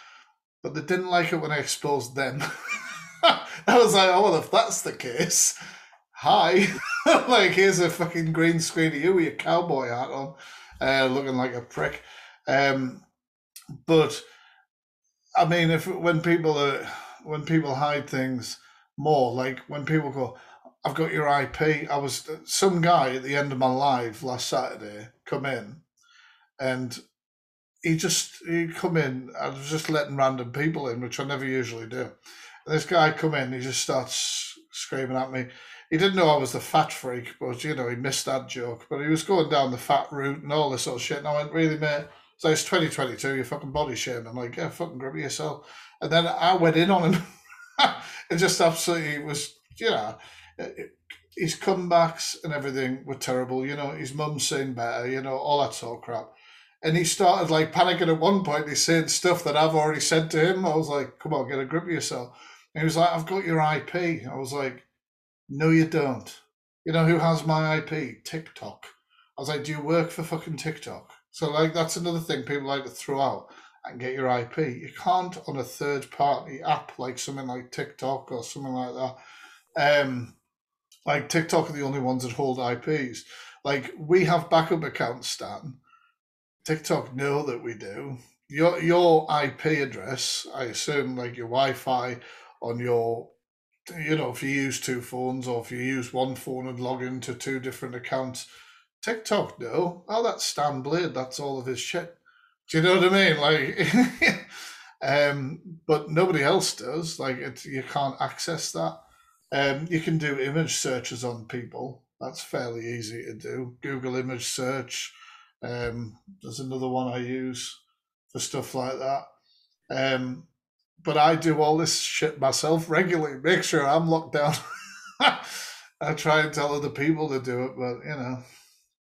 But they didn't like it when I exposed them. (laughs) I was like, oh, well, if that's the case, hi. (laughs) like, here's a fucking green screen of you with your cowboy hat on, uh, looking like a prick. Um, but I mean, if when people are when people hide things more, like when people go, "I've got your IP," I was some guy at the end of my live last Saturday come in, and he just he come in. I was just letting random people in, which I never usually do. And this guy come in, he just starts screaming at me he didn't know I was the fat freak, but you know, he missed that joke. But he was going down the fat route and all this sort of shit. And I went, really, mate? So it's 2022, you're fucking body shaming. I'm like, yeah, fucking grip yourself. And then I went in on him. (laughs) it just absolutely was, you know, his comebacks and everything were terrible. You know, his mum's saying better, you know, all that sort of crap. And he started like panicking at one point. He's saying stuff that I've already said to him. I was like, come on, get a grip of yourself. And he was like, I've got your IP. I was like, no, you don't. You know who has my IP? TikTok. I was like, do you work for fucking TikTok? So like that's another thing people like to throw out and get your IP. You can't on a third party app like something like TikTok or something like that. Um, like TikTok are the only ones that hold IPs. Like we have backup accounts, Stan. TikTok know that we do. Your your IP address, I assume, like your Wi-Fi on your you know, if you use two phones or if you use one phone and log into two different accounts, TikTok, no. Oh, that's Stan Blade. That's all of his shit. Do you know what I mean? Like, (laughs) um, but nobody else does. Like, it, you can't access that. Um, you can do image searches on people. That's fairly easy to do. Google image search. Um, there's another one I use for stuff like that. Um, but I do all this shit myself regularly. Make sure I'm locked down. (laughs) I try and tell other people to do it, but you know.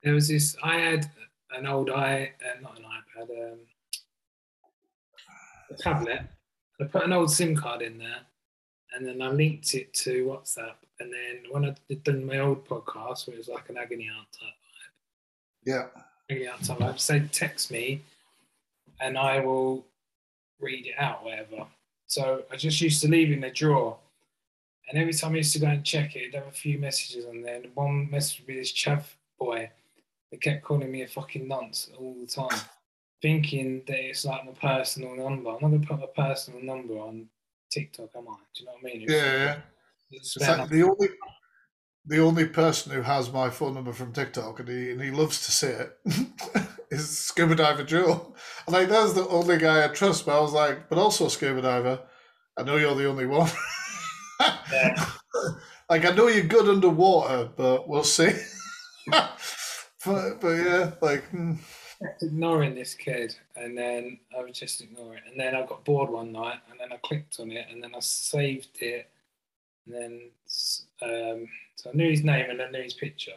There was this. I had an old i, uh, not an iPad, um, a tablet. I put an old SIM card in there, and then I linked it to WhatsApp. And then when I did done my old podcast, where it was like an agony aunt type yeah, agony aunt type vibe, say text me, and I will read it out, whatever. So I just used to leave in the drawer. And every time I used to go and check it, it'd have a few messages on there. And one message would be this chav boy that kept calling me a fucking nonce all the time, thinking that it's like my personal number. I'm not to put my personal number on TikTok, am I? Do you know what I mean? It's, yeah, yeah. the only the only person who has my phone number from TikTok and he and he loves to see it (laughs) is Scuba Diver Joe. I'm like, that's the only guy I trust. But I was like, but also Scuba Diver, I know you're the only one. yeah. (laughs) like I know you're good underwater, but we'll see. (laughs) but but yeah, like. Hmm. Ignoring this kid, and then I was just ignoring it, and then I got bored one night, and then I clicked on it, and then I saved it, and then um, so I knew his name and I knew his picture,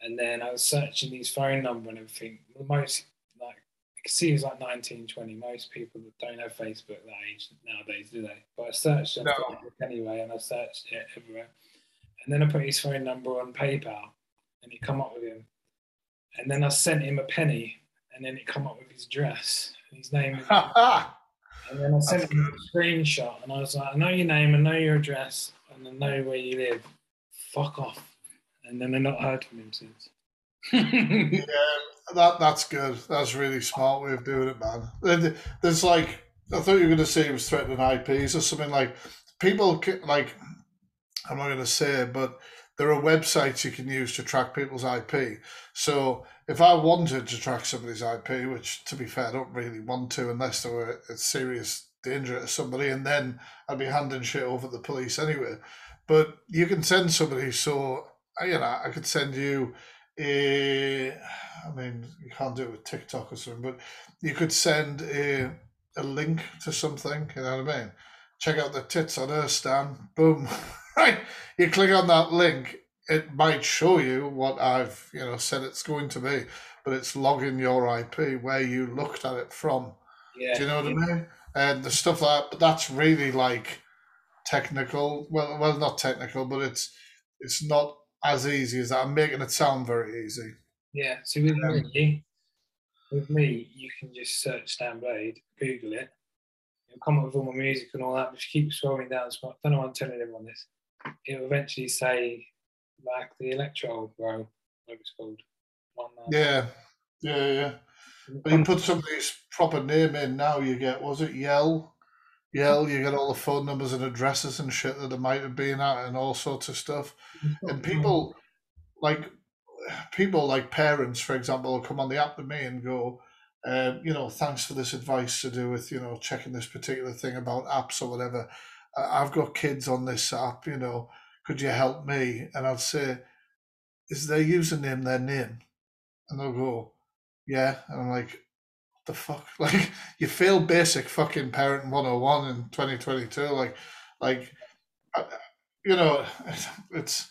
and then I was searching his phone number and everything. Most like I can see he was like 19, 20. Most people that don't have Facebook that age nowadays, do they? But I searched on no. anyway, and I searched it everywhere. And then I put his phone number on PayPal, and it come up with him. And then I sent him a penny, and then it come up with his address. His name. and then I sent That's him a screenshot, and I was like, I know your name, I know your address, and I know where you live. Fuck off and then I've not heard from him since. (laughs) yeah, that that's good. That's really smart way of doing it, man. There's like I thought you were going to say he was threatening IPs or something like people like I'm not going to say it, but there are websites you can use to track people's IP. So if I wanted to track somebody's IP, which to be fair, I don't really want to unless there were a serious danger to somebody, and then I'd be handing shit over to the police anyway. But you can send somebody, so you know, I could send you a. I mean, you can't do it with TikTok or something, but you could send a a link to something. You know what I mean? Check out the tits on her, Stan. Boom. (laughs) right. You click on that link, it might show you what I've you know said it's going to be, but it's logging your IP where you looked at it from. Yeah. Do you know what I mean? And the stuff like that but that's really like technical. Well, well, not technical, but it's it's not as easy as that. I'm making it sound very easy. Yeah. So with um, me, with me, you can just search Stan Blade, Google it, and come up with all my music and all that. You keep scrolling down, I don't know why I'm telling everyone this. It'll eventually say like the electro bro, like it's called. Uh, yeah, yeah, yeah. But you put somebody's proper name in now, you get was it Yell? Yell, you get all the phone numbers and addresses and shit that they might have been at and all sorts of stuff. And people like people like parents, for example, will come on the app to me and go, um, you know, thanks for this advice to do with, you know, checking this particular thing about apps or whatever. I've got kids on this app, you know, could you help me? And I'll say, is their username their name? And they'll go, yeah. And I'm like, what the fuck? (laughs) Like, you fail basic fucking parent 101 in 2022. Like, like, you know, (laughs) it's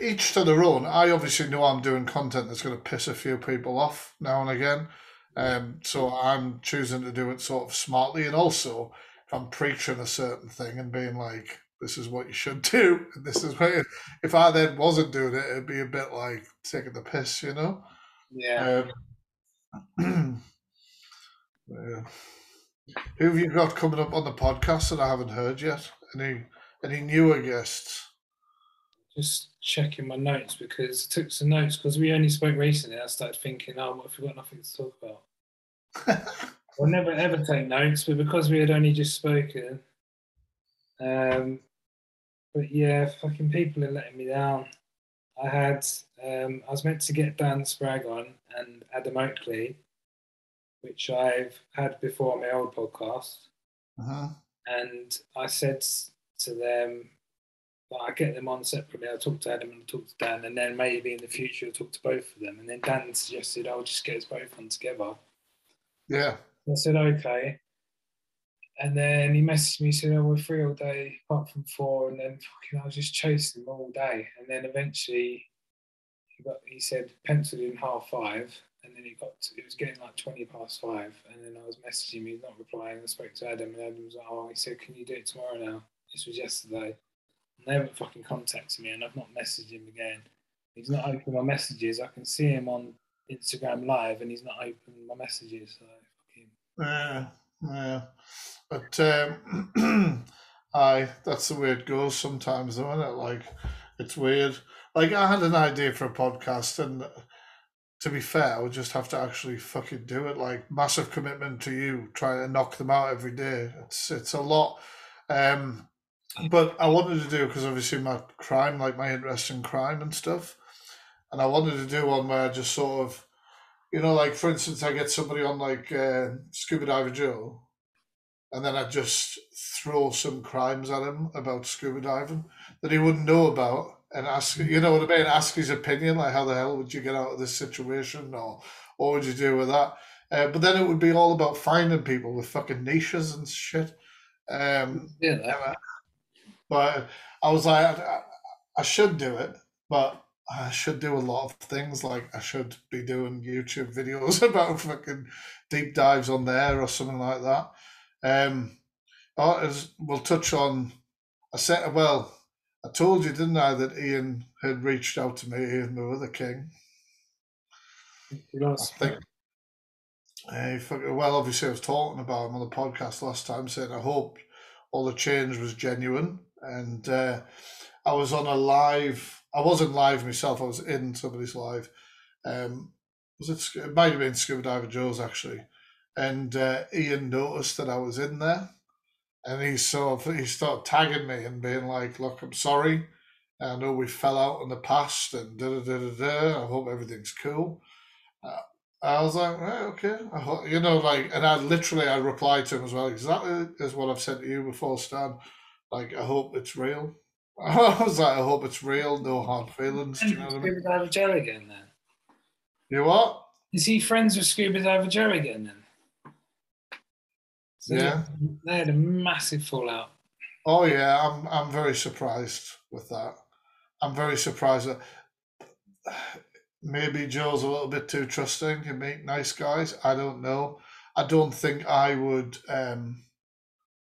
each to their own. I obviously know I'm doing content that's going to piss a few people off now and again. Um, so I'm choosing to do it sort of smartly. And also, if I'm preaching a certain thing and being like, this is what you should do. And (laughs) this is what, if I then wasn't doing it, it'd be a bit like taking the piss, you know? Yeah. Um, (clears throat) yeah. Who have you got coming up on the podcast that I haven't heard yet? Any any newer guests? Just checking my notes because I took some notes because we only spoke recently. I started thinking, oh, what if we got nothing to talk about? (laughs) I'll never ever take notes, but because we had only just spoken, um, but yeah, fucking people are letting me down. I had, um, I was meant to get Dan Spragg on and Adam Oakley, which I've had before on my old podcast. Uh-huh. And I said to them, well, I get them on separately. I'll talk to Adam and I'll talk to Dan, and then maybe in the future I'll talk to both of them. And then Dan suggested I'll just get us both on together. Yeah. I said, okay. And then he messaged me, said, "Oh, we're free all day, apart from four. And then fucking, I was just chasing him all day. And then eventually, he got, he said penciled in half five, and then he got, to, it was getting like twenty past five. And then I was messaging him, he's not replying. I spoke to Adam, and Adam was like, "Oh, he said, can you do it tomorrow now?" This was yesterday. And they haven't fucking contacted me, and I've not messaged him again. He's not opening my messages. I can see him on Instagram Live, and he's not opening my messages. So. Yeah, yeah. But um, (clears throat) aye, that's the way it goes sometimes, though, isn't it? Like, it's weird. Like, I had an idea for a podcast, and to be fair, I would just have to actually fucking do it. Like, massive commitment to you trying to knock them out every day. It's it's a lot. Um, but I wanted to do because obviously my crime, like my interest in crime and stuff, and I wanted to do one where I just sort of, you know, like for instance, I get somebody on like uh, Scuba Diver Joe, and then I'd just throw some crimes at him about scuba diving that he wouldn't know about and ask, you know what I mean? Ask his opinion, like how the hell would you get out of this situation or what would you do with that? Uh, but then it would be all about finding people with fucking niches and shit. Um, yeah. But I was like, I, I should do it, but I should do a lot of things. Like I should be doing YouTube videos (laughs) about fucking deep dives on there or something like that. Um, oh, we'll touch on. I said, well, I told you, didn't I, that Ian had reached out to me, Ian the other king. I think. Uh, well, obviously, I was talking about him on the podcast last time, saying I hope all the change was genuine. And uh, I was on a live. I wasn't live myself. I was in somebody's live. Um, was it? It might have been Scuba Diver Joe's actually and uh, Ian noticed that I was in there, and he sort of he started tagging me and being like, "Look, I'm sorry, I know we fell out in the past and da da da da da. I hope everything's cool. Uh, I was like, okay, I hope, you know, like, and I literally I replied to him as well, exactly as what I've said to you before, Stan. Like, I hope it's real. (laughs) I was like, I hope it's real, no hard feelings. Do you know what I mean? Scuba Diver Joe again then. You what? Is he friends with Scuba Diver Joe again then? So Yeah. They had a massive fallout. Oh yeah, I'm I'm very surprised with that. I'm very surprised that maybe Joe's a little bit too trusting to meet nice guys. I don't know. I don't think I would. Um,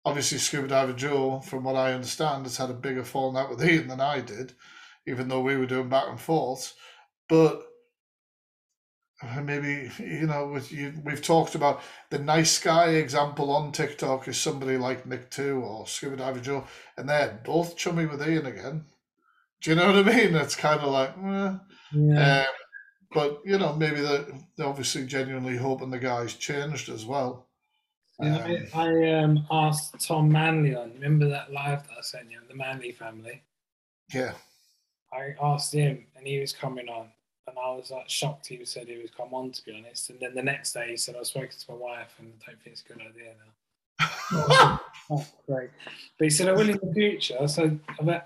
obviously, Scuba Diver Joe, from what I understand, has had a bigger falling out with Ian than I did, even though we were doing back and forth. But uh, maybe you know, with you, we've talked about the nice guy example on TikTok is somebody like Nick Two or Scuba Diver Joe, and they're both chummy with Ian again. Do you know what I mean? It's kind of like, eh. Yeah. Um, but you know, maybe they're, they're obviously genuinely hoping the guy's changed as well. You know, Um, I, I um, asked Tom Manley on. Remember that live that I sent you, the Manley family. yeah, I asked him, and he was coming on, and I was like shocked. He said he was come on, to be honest. And then the next day, he said, "I've spoken to my wife, and I don't think it's a good idea now." (laughs) Oh, great. But he said, "I will in the future." So,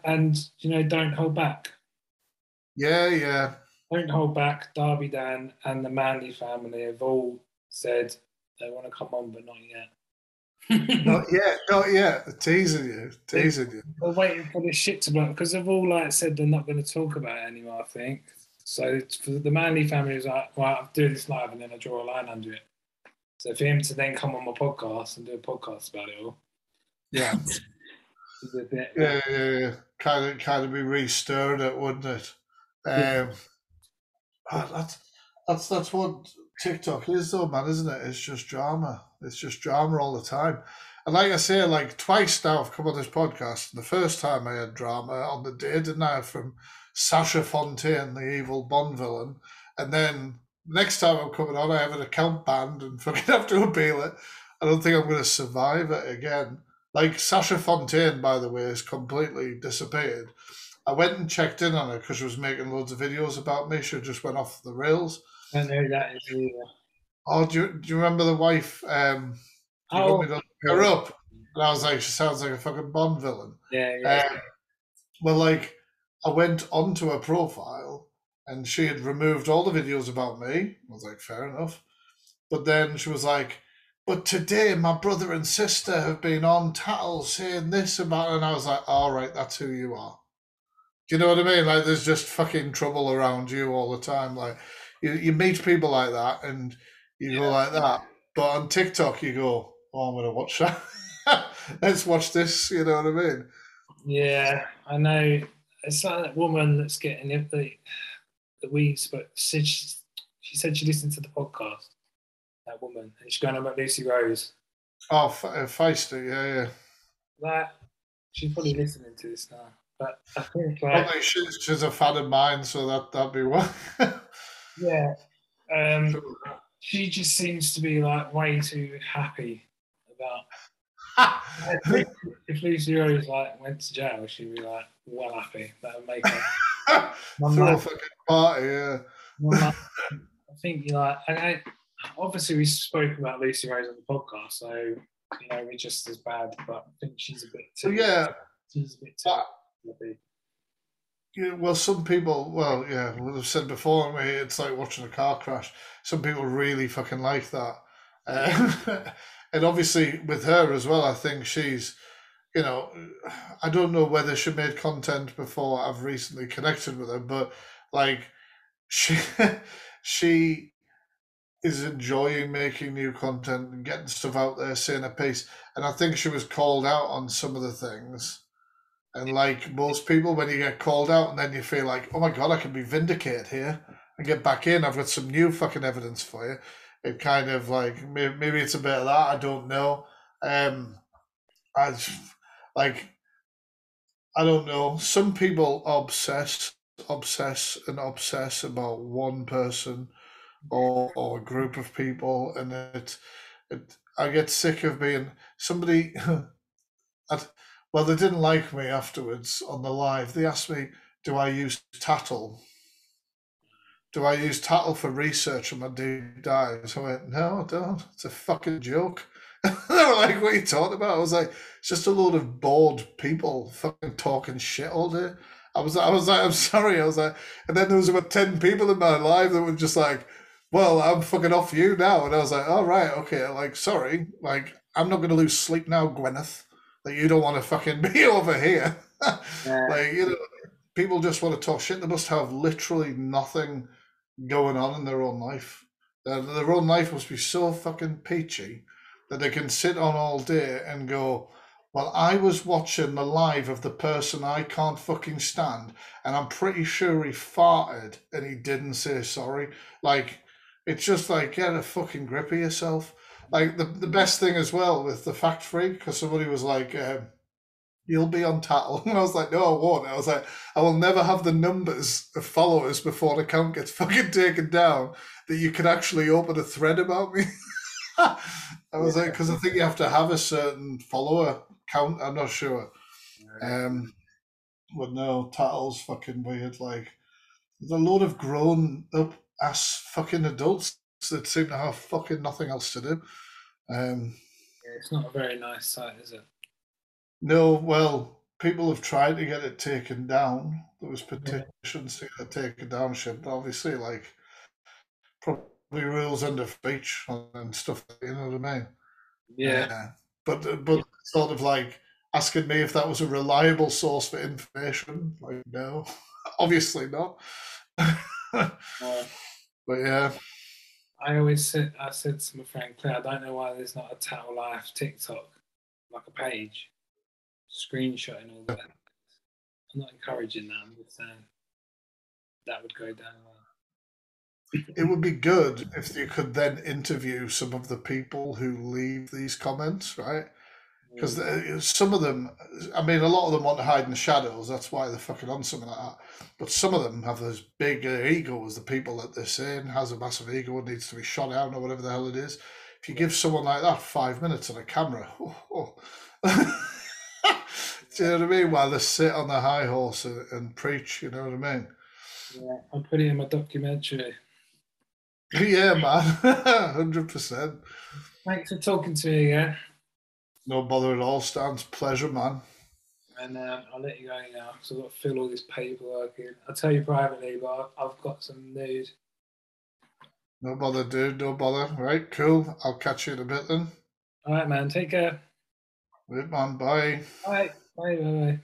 and you know, don't hold back. yeah, yeah. Don't hold back. Darby Dan and the Manley family have all said they want to come on, but not yet. (laughs) Not yet, not yet. Teasing you, teasing you. We're waiting for this shit to blow because they've all like said they're not going to talk about it anymore. I think so. For the Manley family, is like, well, I'll do this live and then I draw a line under it. So for him to then come on my podcast and do a podcast about it all, Yeah, (laughs) is a bit. yeah, yeah, yeah. Kind of, kind of be restirred it, wouldn't it? Yeah. Um, that's that's that's what TikTok is, though, man, isn't it? It's just drama. It's just drama all the time. And like I say, like twice now I've come on this podcast. The first time I had drama on the day, didn't I, from Sasha Fontaine, the evil Bond villain. And then next time I'm coming on, I have an account banned and (laughs) fucking have to appeal it. I don't think I'm going to survive it again. Like Sasha Fontaine, by the way, has completely disappeared. I went and checked in on her because she was making loads of videos about me. She just went off the rails. I know that is either. Oh, do you, do you remember the wife? Um, Oh, want me to look her up? And I was like, she sounds like a fucking Bond villain. yeah, yeah. Um, well, like, I went onto her profile and she had removed all the videos about me. I was like, fair enough. But then she was like, but today my brother and sister have been on Tattle saying this about, and I was like, all right, that's who you are. Do you know what I mean? Like, there's just fucking trouble around you all the time. Like, you, you meet people like that and you go like that. But on TikTok, you go, oh, I'm going to watch that. (laughs) Let's watch this. You know what I mean? Yeah, I know. It's like that woman that's getting it. The, that we spoke. She, she said she listened to the podcast. That woman, and she's going on about Lucy Rose. Oh, Fe- uh, Feisty, yeah, yeah. That she's probably listening to this now. But I think like Probably she's, she's a fan of mine, so that that'd be one. (laughs) yeah, um, she just seems to be like way too happy about. (laughs) If Lucy Rose like went to jail, she'd be like well happy. That would make her. (laughs) Throw a fucking party, yeah. Like, (laughs) I think you like, I, I, obviously we spoke about Lucy Rose on the podcast, so you know we're just as bad. But I think she's a bit So too. yeah, she's a bit too. but, happy. Yeah, well, some people, well, yeah, what I've said before, it's like watching a car crash. Some people really fucking like that. Uh, (laughs) and obviously with her as well, I think she's, you know, I don't know whether she made content before I've recently connected with her, but like she, (laughs) she is enjoying making new content and getting stuff out there, saying a piece. And I think she was called out on some of the things. And like most people, when you get called out and then you feel like, oh my God, I can be vindicated here and get back in, I've got some new fucking evidence for you. It kind of like, maybe, it's a bit of that, I don't know. Um, I like, I don't know. Some people obsess, obsess, and obsess about one person or, or a group of people, and it, it I get sick of being somebody. (laughs) I'd, well, they didn't like me afterwards on the live. They asked me, "Do I use Tattle? Do I use Tattle for research on my deep dives?" I went, "No, I don't. It's a fucking joke." (laughs) they were like, "What are you talking about?" I was like, "It's just a load of bored people fucking talking shit all day." I was, I was like, "I'm sorry." I was like, and then there was about ten people in my live that were just like, "Well, I'm fucking off you now," and I was like, "All right, okay." Like, sorry, like I'm not going to lose sleep now, Gwyneth. That you don't want to fucking be (laughs) over here. yeah. Like you know, people just want to talk shit. They must have literally nothing going on in their own life. Their, their own life must be so fucking peachy that they can sit on all day and go, well, I was watching the live of the person I can't fucking stand, and I'm pretty sure he farted and he didn't say sorry. Like, it's just like, get a fucking grip of yourself. Like, the, the best thing as well with the Fact Freak, because somebody was like, um, you'll be on Tattle. (laughs) And I was like, no, I won't. I was like, I will never have the numbers of followers before the account gets (laughs) fucking taken down that you can actually open a thread about me. (laughs) I was yeah. like, because I think you have to have a certain follower count. I'm not sure. Um, but no, Tattle's fucking weird. Like, there's a load of grown up ass fucking adults that seem to have fucking nothing else to do. Um, yeah, it's not a very nice site, is it? No, well, people have tried to get it taken down. There was petitions yeah. to get it taken down, shit. But obviously, like, probably rules under speech and stuff. You know what I mean? Yeah. Uh, but but yeah. sort of like asking me if that was a reliable source for information. Like, no, (laughs) obviously not. (laughs) but yeah. I always said I said to my friend Claire, I don't know why there's not a Tattle Life TikTok, like a page, screenshotting all that. I'm not encouraging that. I'm just saying that would go down well it would be good if you could then interview some of the people who leave these comments, right? Because some of them, I mean, a lot of them want to hide in the shadows. That's why they're fucking on something like that. But some of them have this big ego as the people that they're saying has a massive ego and needs to be shot out or whatever the hell it is. If you give someone like that five minutes on a camera, (laughs) oh, oh. (laughs) do you know what I mean? While they sit on the high horse and, and preach, you know what I mean? Yeah, I'll put it in my documentary. (laughs) Yeah, man, hundred percent. Thanks for talking to me again. No bother at all, Stans. Pleasure, man. And um, I'll let you go now because I've got to fill all this paperwork in. I'll tell you privately, but I've got some news. No bother, dude. No bother. Right, cool. I'll catch you in a bit then. All right, man. Take care. Good man. Bye. Bye. Bye. Bye. Bye.